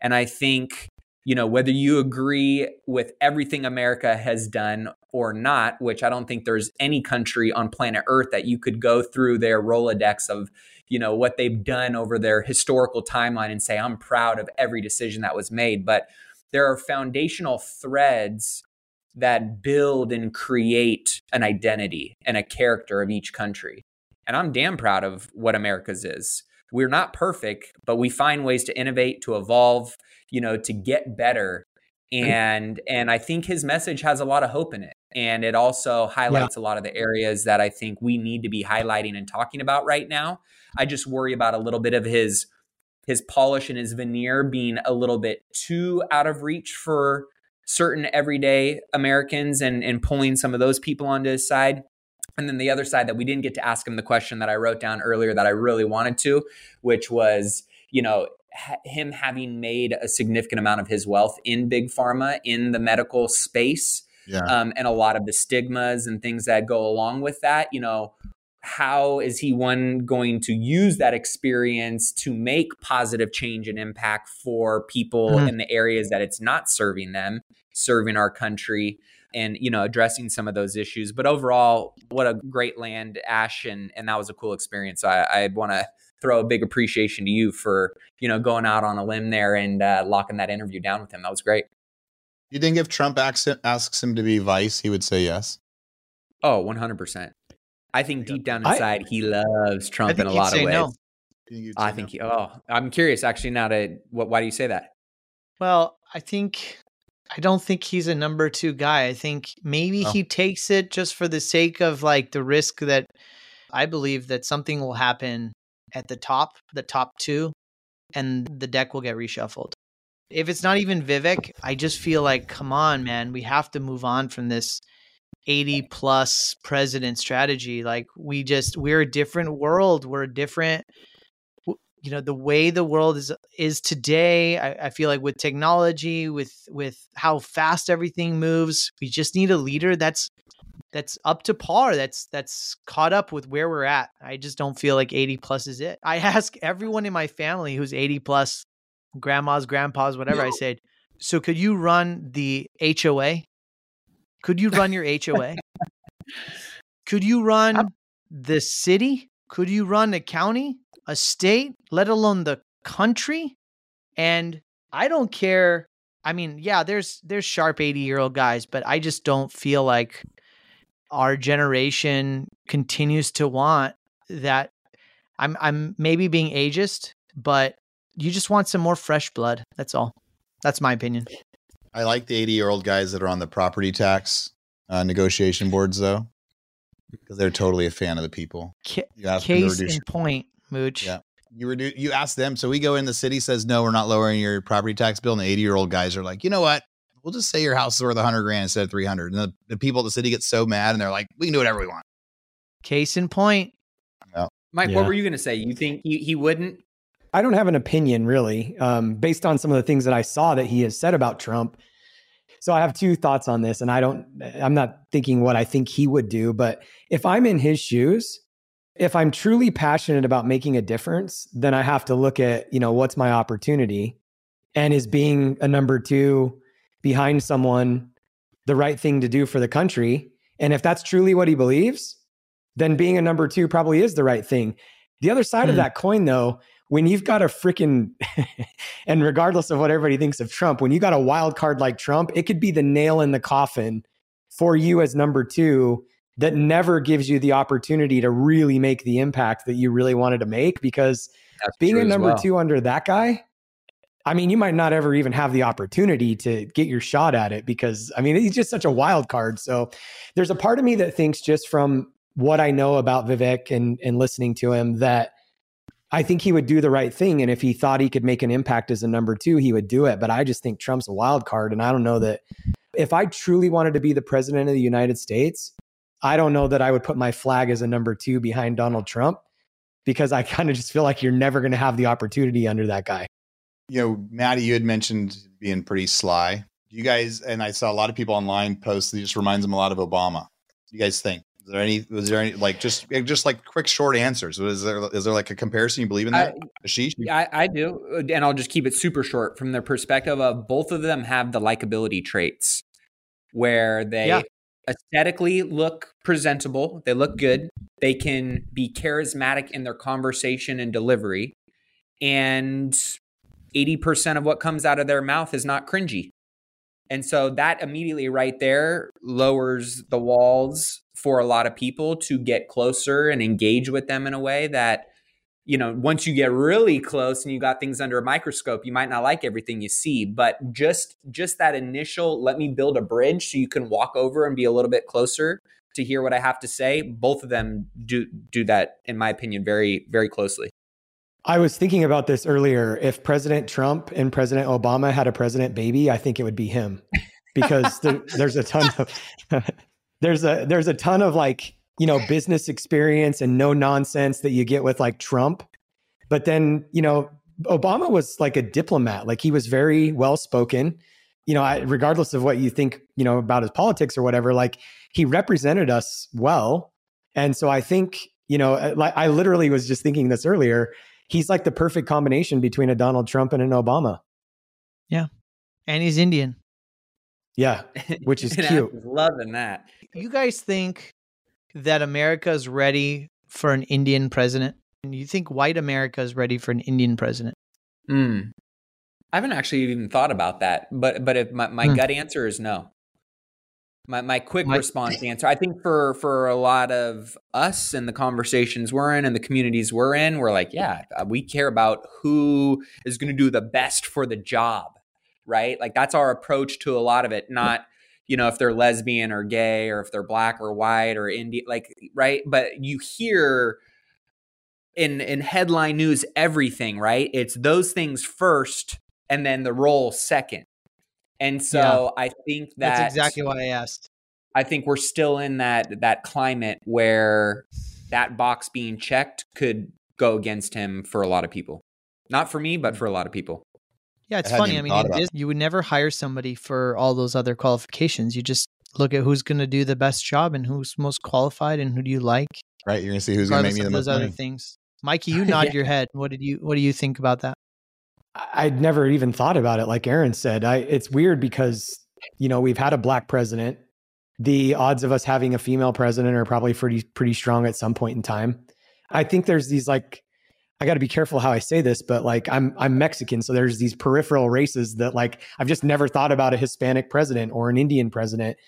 And i think you know whether you agree with everything america has done or not which i don't think there's any country on planet earth that you could go through their rolodex of you know what they've done over their historical timeline and say i'm proud of every decision that was made. But there are foundational threads that build and create an identity and a character of each country. And I'm damn proud of what America's is. We're not perfect, but we find ways to innovate, to evolve, you know, to get better. And and I think his message has a lot of hope in it. And it also highlights yeah. a lot of the areas that I think we need to be highlighting and talking about right now. I just worry about a little bit of his his polish and his veneer being a little bit too out of reach for certain everyday Americans and, and pulling some of those people onto his side. And then the other side that we didn't get to ask him the question that I wrote down earlier that I really wanted to, which was, you know, him having made a significant amount of his wealth in big pharma in the medical space. Yeah. Um, and a lot of the stigmas and things that go along with that, you know, how is he one going to use that experience to make positive change and impact for people mm-hmm. in the areas that it's not serving them, serving our country? and you know addressing some of those issues but overall what a great land ash and and that was a cool experience i i want to throw a big appreciation to you for you know going out on a limb there and uh, locking that interview down with him. That was great. You think if Trump asks, asks him to be vice, he would say yes? Oh, 100%. I think deep down inside, I, he loves Trump in a lot of ways. No. I think no. he, oh, I'm curious actually now to what, why do you say that? Well, I think, I don't think he's a number two guy. I think maybe oh. he takes it just for the sake of like the risk that I believe that something will happen at the top, the top two, and the deck will get reshuffled. If it's not even Vivek, I just feel like, come on, man, we have to move on from this 80 plus president strategy. Like, we just, we're a different world. We're a different, you know, the way the world is is today. I, I feel like with technology, with with how fast everything moves, we just need a leader that's that's up to par that's that's caught up with where we're at i just don't feel like 80 plus is it i <laughs> ask everyone in my family who's 80 plus grandmas grandpas whatever no. i said so could you run the hoa could you run your hoa could you run the city could you run a county a state let alone the country and i don't care i mean yeah there's there's sharp 80 year old guys but i just don't feel like our generation continues to want that I'm I'm maybe being ageist, but you just want some more fresh blood. That's all. That's my opinion. I like the 80 year old guys that are on the property tax uh, negotiation boards, though, because they're totally a fan of the people. you ask case in point, Mooch. Yeah. You reduce, you ask them. So we go in, the city says, no, we're not lowering your property tax bill. And the 80 year old guys are like, you know what? we'll just say your house is worth 100 grand instead of 300 and the, the people at the city get so mad and they're like we can do whatever we want case in point yeah. mike yeah. what were you going to say you think he, he wouldn't i don't have an opinion really um, based on some of the things that i saw that he has said about trump so i have two thoughts on this and i don't i'm not thinking what i think he would do but if i'm in his shoes if i'm truly passionate about making a difference then i have to look at you know what's my opportunity and is being a number two behind someone the right thing to do for the country. And if that's truly what he believes, then being a number two probably is the right thing. The other side mm. of hmm. that coin, though, when you've got a freaking, <laughs> and regardless of what everybody thinks of Trump, when you got a wild card like Trump, it could be the nail in the coffin for you as number two that never gives you the opportunity to really make the impact that you really wanted to make because That's being a number well. two under that guy I mean, you might not ever even have the opportunity to get your shot at it because, I mean, he's just such a wild card. So there's a part of me that thinks, just from what I know about Vivek and, and listening to him, that I think he would do the right thing. And if he thought he could make an impact as a number two, he would do it. But I just think Trump's a wild card. And I don't know that if I truly wanted to be the president of the United States, I don't know that I would put my flag as a number two behind Donald Trump because I <laughs> kind of just feel like you're never going to have the opportunity under that guy you know, Matty, you had mentioned being pretty sly. You guys, and I saw a lot of people online post that just reminds them a lot of Obama. you guys think? Is there any? Was there any like just eh, just like quick short answers? Is there is there like a comparison? You believe in that? Ashish? I, I do, uh, and I'll just keep it super short from the perspective of both of them have the likability traits where they yeah. aesthetically look presentable, they look good, they can be charismatic in their conversation and delivery, and 80% of what comes out of their mouth is not cringy. And so that immediately right there lowers the walls for a lot of people to get closer and engage with them in a way that you know once you get really close and you got things under a microscope you might not like everything you see. But just just that initial let me build a bridge so you can walk over and be a little bit closer to hear what i have to say both of them do do that in my opinion very very closely. I was thinking about this earlier. If President Trump and President Obama had a president baby, I think it would be him. Because there, there's a ton of there's a there's a ton of like you know business experience and no nonsense that you get with like Trump. But then you know Obama was like a diplomat. Like he was very well spoken. You know, I, regardless of what you think you know about his politics or whatever, like he represented us well. And so I think You know, uh, like I literally was just thinking this earlier. He's like the perfect combination between a Donald Trump and an Obama. Yeah. And he's Indian. Yeah, which is <laughs> cute. loving that. You guys think that America is ready for an Indian president? And you think white America is ready for an Indian president? Hmm. I haven't actually even thought about that, but but if my, my hmm. gut answer is no. My my quick my, response answer. I think for for a lot of us and the conversations we're in and the communities we're in, we're like, yeah, uh, we care about who is going to do the best for the job, right? Like that's our approach to a lot of it. Not you know if they're lesbian or gay or if they're black or white or Indian, like right. But you hear in in headline news everything, right? It's those things first and then the role second. And so yeah. I think that that's exactly why I asked. I think we're still in that that climate where that box being checked could go against him for a lot of people. Not for me, but mm. for a lot of people. Yeah, it's I funny. I mean, you would never hire somebody for all those other qualifications. You just look at who's going to do the best job and who's most qualified and who do you like. Right, you're going to see who's going to make me the most those money. other things. Mikey, you <laughs> nod yeah. your head. What did you What do you think about that? I'd never even thought about it. Like Aaron said, I, it's weird because you know we've had a black president. The odds of us having a female president are probably pretty pretty strong at some point in time. I think there's these like I got to be careful how I say this, but like I'm I'm Mexican, so there's these peripheral races that like I've just never thought about a Hispanic president or an Indian president.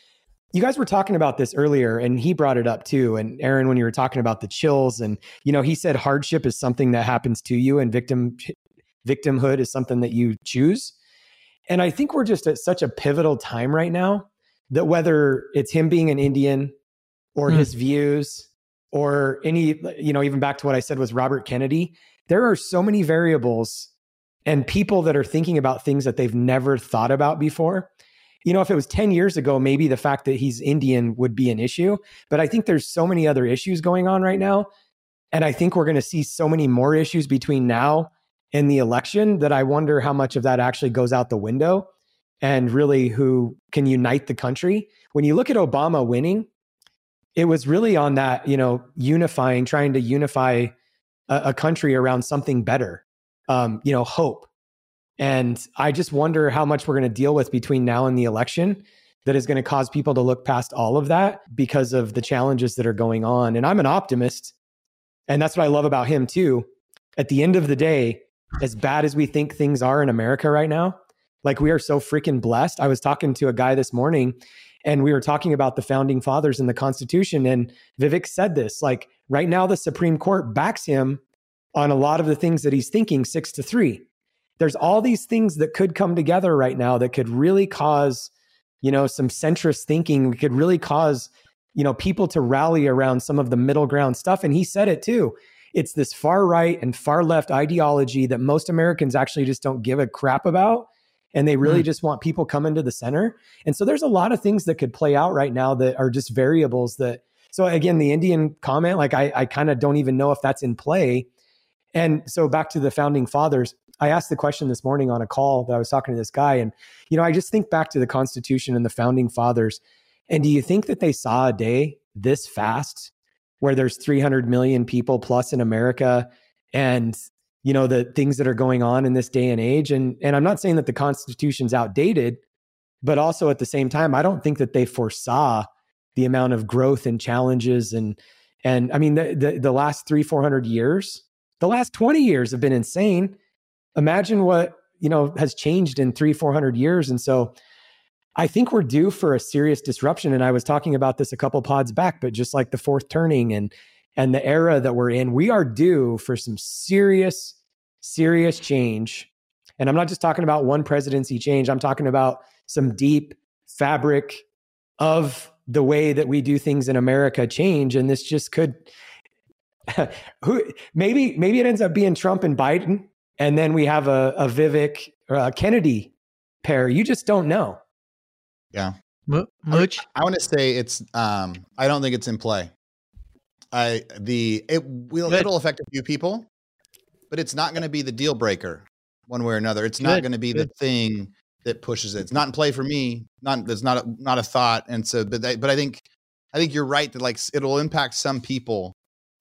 You guys were talking about this earlier, and he brought it up too. And Aaron, when you were talking about the chills, and you know, he said hardship is something that happens to you, and victim victimhood is something that you choose. And I think we're just at such a pivotal time right now that whether it's him being an Indian or mm. his views or any, you know, even back to what I said was Robert Kennedy, there are so many variables and people that are thinking about things that they've never thought about before. You know, if it was 10 years ago, maybe the fact that he's Indian would be an issue. But I think there's so many other issues going on right now. And I think we're going to see so many more issues between now and the election that I wonder how much of that actually goes out the window and really who can unite the country. When you look at Obama winning, it was really on that, you know, unifying, trying to unify a, a country around something better, um, you know, hope. And I just wonder how much we're going to deal with between now and the election that is going to cause people to look past all of that because of the challenges that are going on. And I'm an optimist. And that's what I love about him, too. At the end of the day, as bad as we think things are in America right now, like we are so freaking blessed. I was talking to a guy this morning and we were talking about the founding fathers and the Constitution. And Vivek said this like, right now, the Supreme Court backs him on a lot of the things that he's thinking six to three. There's all these things that could come together right now that could really cause, you know, some centrist thinking. We could really cause, you know, people to rally around some of the middle ground stuff. And he said it too. It's this far right and far left ideology that most Americans actually just don't give a crap about. And they really mm. just want people coming to the center. And so there's a lot of things that could play out right now that are just variables that. So again, the Indian comment, like I, I kind of don't even know if that's in play. And so back to the founding fathers, I asked the question this morning on a call that I was talking to this guy. And, you know, I just think back to the Constitution and the founding fathers. And do you think that they saw a day this fast where there's 300 million people plus in America and you know the things that are going on in this day and age. And and I'm not saying that the constitution's outdated but also at the same time I don't think that they foresaw the amount of growth and challenges and and I mean the the, the last 3 400 years the last 20 years have been insane. Imagine what you know has changed in 3 400 years. And so I think we're due for a serious disruption. And I was talking about this a couple pods back, but just like the fourth turning and and the era that we're in, we are due for some serious, serious change. And I'm not just talking about one presidency change. I'm talking about some deep fabric of the way that we do things in America change. And this just could <laughs> who maybe maybe it ends up being Trump and Biden, and then we have a, a Vivek or a Kennedy pair. You just don't know. Yeah. Much. I, I want to say it's. Um, I don't think it's in play. I the it will Good. it'll affect a few people, but it's not going to be the deal breaker one way or another. It's Good. not going to be Good. the thing that pushes it. It's not in play for me. Not there's not a, not a thought. And so, but I, but I think I think you're right that like it'll impact some people,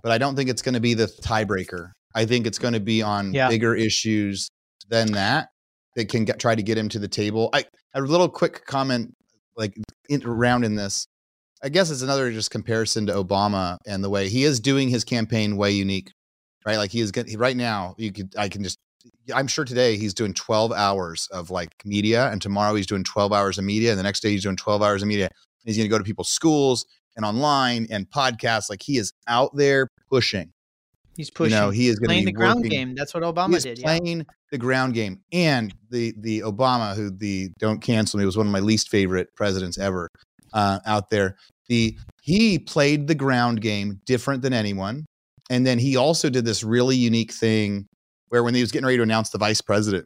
but I don't think it's going to be the tiebreaker. I think it's going to be on yeah. bigger issues than that that can get, try to get him to the table. I a little quick comment like in, around in this. I guess it's another just comparison to Obama and the way he is doing his campaign way unique, right? Like he is getting right now. You could I can just I'm sure today he's doing 12 hours of like media, and tomorrow he's doing 12 hours of media, and the next day he's doing 12 hours of media. He's going to go to people's schools and online and podcasts. Like he is out there pushing. He's pushing. You know, he is playing the ground game. That's what Obama did. Playing yeah. the ground game, and the the Obama, who the don't cancel me, was one of my least favorite presidents ever uh, out there. The he played the ground game different than anyone, and then he also did this really unique thing where when he was getting ready to announce the vice president,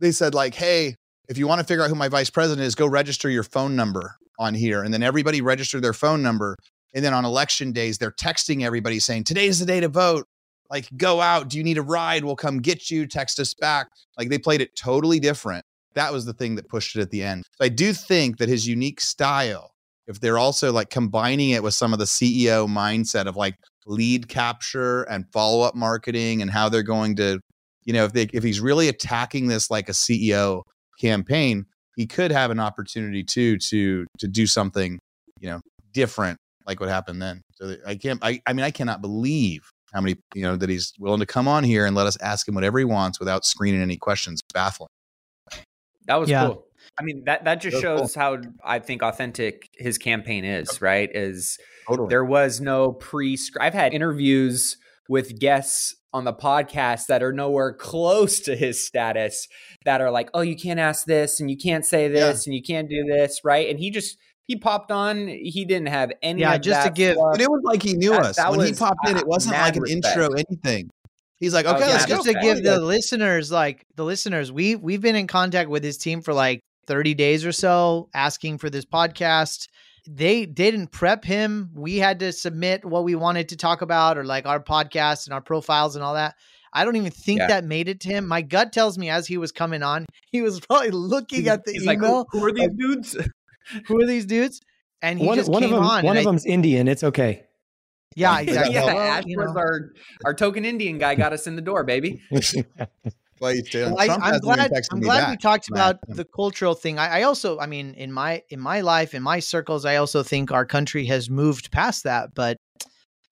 they said like, "Hey, if you want to figure out who my vice president is, go register your phone number on here." And then everybody registered their phone number, and then on election days, they're texting everybody saying, "Today's the day to vote." Like, go out. Do you need a ride? We'll come get you. Text us back. Like, they played it totally different. That was the thing that pushed it at the end. So I do think that his unique style, if they're also like combining it with some of the CEO mindset of like lead capture and follow up marketing and how they're going to you know, if they if he's really attacking this like a CEO campaign, he could have an opportunity too to to do something, you know, different like what happened then. So I can't I I mean I cannot believe how many, you know, that he's willing to come on here and let us ask him whatever he wants without screening any questions. Baffling. That was yeah. cool. I mean, that that just shows cool. how I think authentic his campaign is, right? Is totally. there was no pre I've had interviews with guests on the podcast that are nowhere close to his status that are like, oh, you can't ask this and you can't say this yeah. and you can't do this, right? And he just he popped on. He didn't have any. Yeah, just to give. But it was like he knew that, us that when was, he popped in. It wasn't like an respect. intro, anything. He's like, oh, okay, oh, let's just to give the listeners, like the listeners, we we've been in contact with his team for like 30 days or so, asking for this podcast they didn't prep him. We had to submit what we wanted to talk about or like our podcast and our profiles and all that. I don't even think yeah. that made it to him. My gut tells me as he was coming on, he was <laughs> probably looking he's, at the email. Like, who, who, are these like, dudes? <laughs> who are these dudes? And he one, just one came of them, on. One of I, them's Indian. It's okay. Yeah, <laughs> exactly. yeah, well, you know. our our token Indian guy got us in the door, baby. Well, I, am glad. I'm glad we talked about the cultural thing. I, I, also, I mean, in my in my life, in my circles, I also think our country has moved past that. But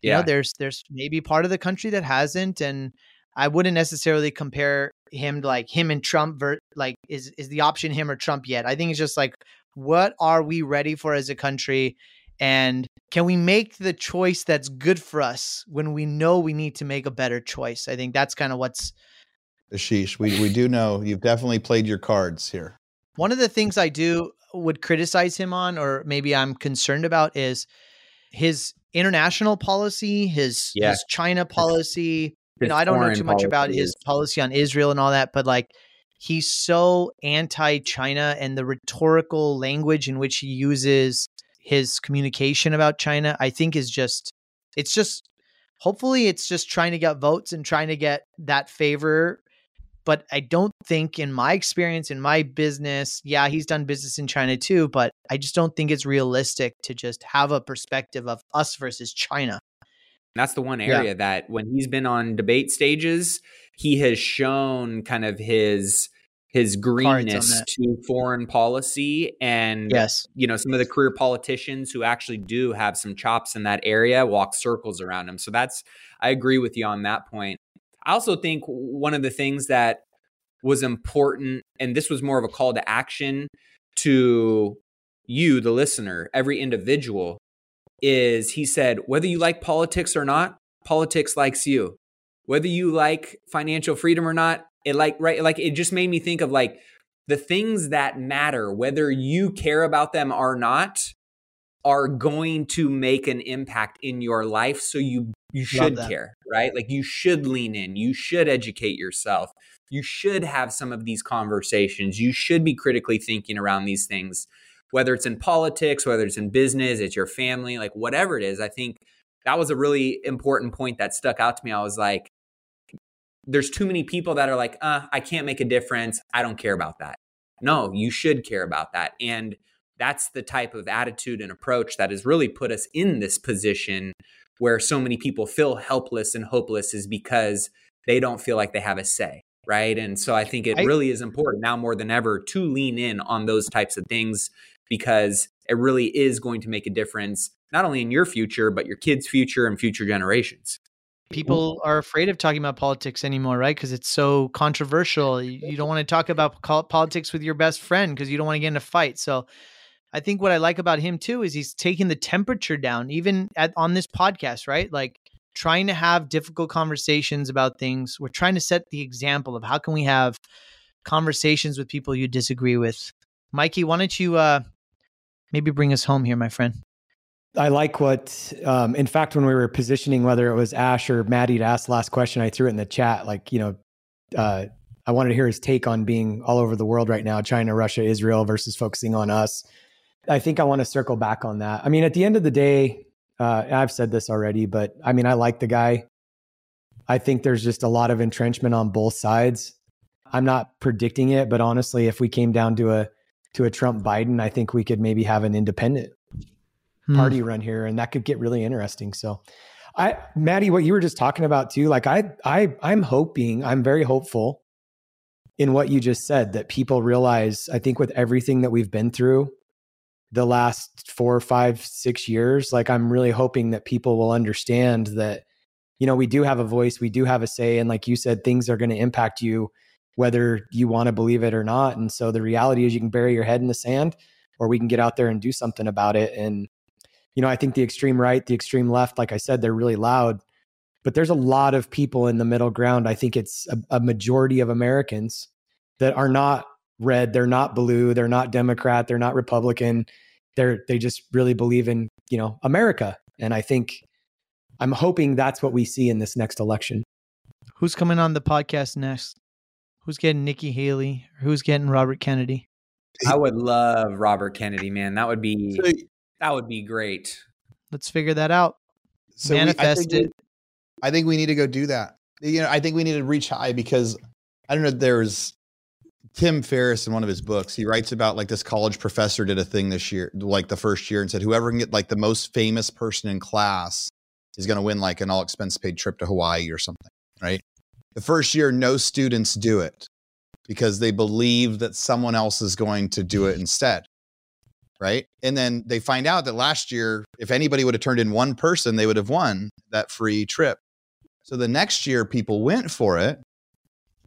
you yeah. know, there's there's maybe part of the country that hasn't, and I wouldn't necessarily compare him to like him and Trump. Ver- like, is is the option him or Trump yet? I think it's just like, what are we ready for as a country? And can we make the choice that's good for us when we know we need to make a better choice? I think that's kind of what's Ashish, we, we do know you've definitely played your cards here. One of the things I do would criticize him on, or maybe I'm concerned about, is his international policy, his yeah. his China policy. His you know, I don't know too much about his policy on Israel and all that, but like he's so anti-China and the rhetorical language in which he uses his communication about China, I think is just it's just hopefully it's just trying to get votes and trying to get that favor but I don't think, in my experience, in my business, yeah, he's done business in China too, but I just don't think it's realistic to just have a perspective of us versus China. That's the one area yeah. that when he's been on debate stages, he has shown kind of his his greenness to foreign policy and yes you know some of the career politicians who actually do have some chops in that area walk circles around him so that's i agree with you on that point I also think one of the things that was important, and this was more of a call to action to you, the listener, every individual, is he said, whether you like politics or not, politics likes you. Whether you like financial freedom or not, it like right like it just made me think of like the things that matter, whether you care about them or not, are going to make an impact in your life. So you you should care, right? Like you should lean in, you should educate yourself, you should have some of these conversations, you should be critically thinking around these things, whether it's in politics, whether it's in business, it's your family, like whatever it is. I think that was a really important point that stuck out to me. I was like, there's too many people that are like, uh, I can't make a difference. I don't care about that. No, you should care about that. And that's the type of attitude and approach that has really put us in this position where so many people feel helpless and hopeless is because they don't feel like they have a say right? And so i think it I, really is important now more than ever to lean in on those types of things because it really is going to make a difference not only in your future but your kids future and future generations. People are afraid of talking about politics anymore right? Because it's so controversial. You don't want to talk about politics with your best friend because you don't want to get in a fight. So I think what I like about him too is he's taking the temperature down, even at on this podcast, right? Like trying to have difficult conversations about things. We're trying to set the example of how can we have conversations with people you disagree with. Mikey, why don't you uh, maybe bring us home here, my friend? I like what, um, in fact, when we were positioning whether it was Ash or Matty to ask the last question, I threw it in the chat. Like, you know, uh, I wanted to hear his take on being all over the world right now China, Russia, Israel versus focusing on us. I think I want to circle back on that. I mean, at the end of the day, uh, I've said this already, but I mean, I like the guy. I think there's just a lot of entrenchment on both sides. I'm not predicting it, but honestly, if we came down to a to a Trump Biden, I think we could maybe have an independent hmm. party run here, and that could get really interesting. So, I, Matty, what you were just talking about too, like I, I, I'm hoping, I'm very hopeful in what you just said that people realize. I think with everything that we've been through, the last four, five, six years, like I'm really hoping that people will understand that, you know, we do have a voice, we do have a say. And like you said, things are going to impact you whether you want to believe it or not. And so the reality is you can bury your head in the sand or we can get out there and do something about it. And, you know, I think the extreme right, the extreme left, like I said, they're really loud. But there's a lot of people in the middle ground. I think it's a, a majority of Americans that are not red, they're not blue, they're not Democrat, they're not Republican. They're they just really believe in, you know, America. And I think I'm hoping that's what we see in this next election. Who's coming on the podcast next? Who's getting Nikki Haley? Who's getting Robert Kennedy? I would love Robert Kennedy, man. That would be that would be great. Let's figure that out. So Manifest we, I it. We, I think we need to go do that. You know, I think we need to reach high because I don't know. There's Tim Ferriss in one of his books, he writes about like this college professor did a thing this year, like the first year, and said whoever can get like the most famous person in class is going to win like an all expense paid trip to Hawaii or something, right? The first year, no students do it because they believe that someone else is going to do it instead, right? And then they find out that last year, if anybody would have turned in one person, they would have won that free trip. So the next year, people went for it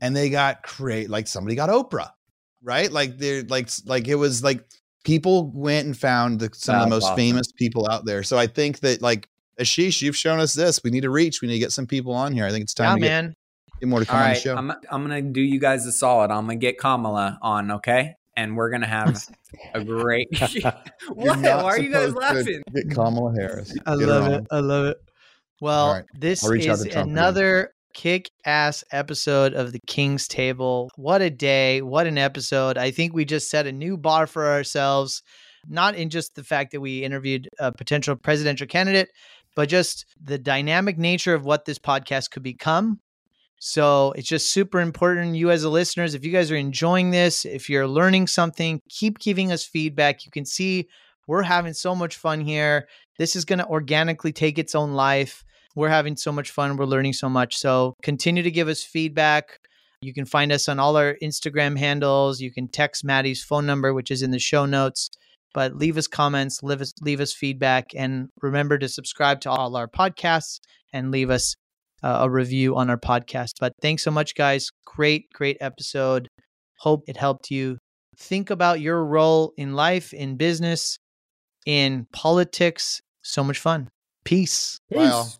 and they got create like somebody got Oprah, right? Like they're like like it was like people went and found the, some That's of the most awesome. famous people out there. So I think that like Ashish, you've shown us this. We need to reach. We need to get some people on here. I think it's time yeah, to man. Get, get more to come on the show. I'm, I'm gonna do you guys a solid. I'm gonna get Kamala on, okay? And we're gonna have <laughs> a great. <laughs> <laughs> what? Why are you guys laughing? Get Kamala Harris. I get love it. I love it. Well, right. this is another kick ass episode of the King's Table. What a day. What an episode. I think we just set a new bar for ourselves, not in just the fact that we interviewed a potential presidential candidate, but just the dynamic nature of what this podcast could become. So it's just super important. You, as a listeners, if you guys are enjoying this, if you're learning something, keep giving us feedback. You can see we're having so much fun here. This is going to organically take its own life. We're having so much fun. We're learning so much. So continue to give us feedback. You can find us on all our Instagram handles. You can text Matty's phone number, which is in the show notes. But leave us comments, leave us leave us feedback, and remember to subscribe to all our podcasts and leave us uh, a review on our podcast. But thanks so much, guys. Great, great episode. Hope it helped you think about your role in life, in business, in politics. So much fun. Peace. Peace.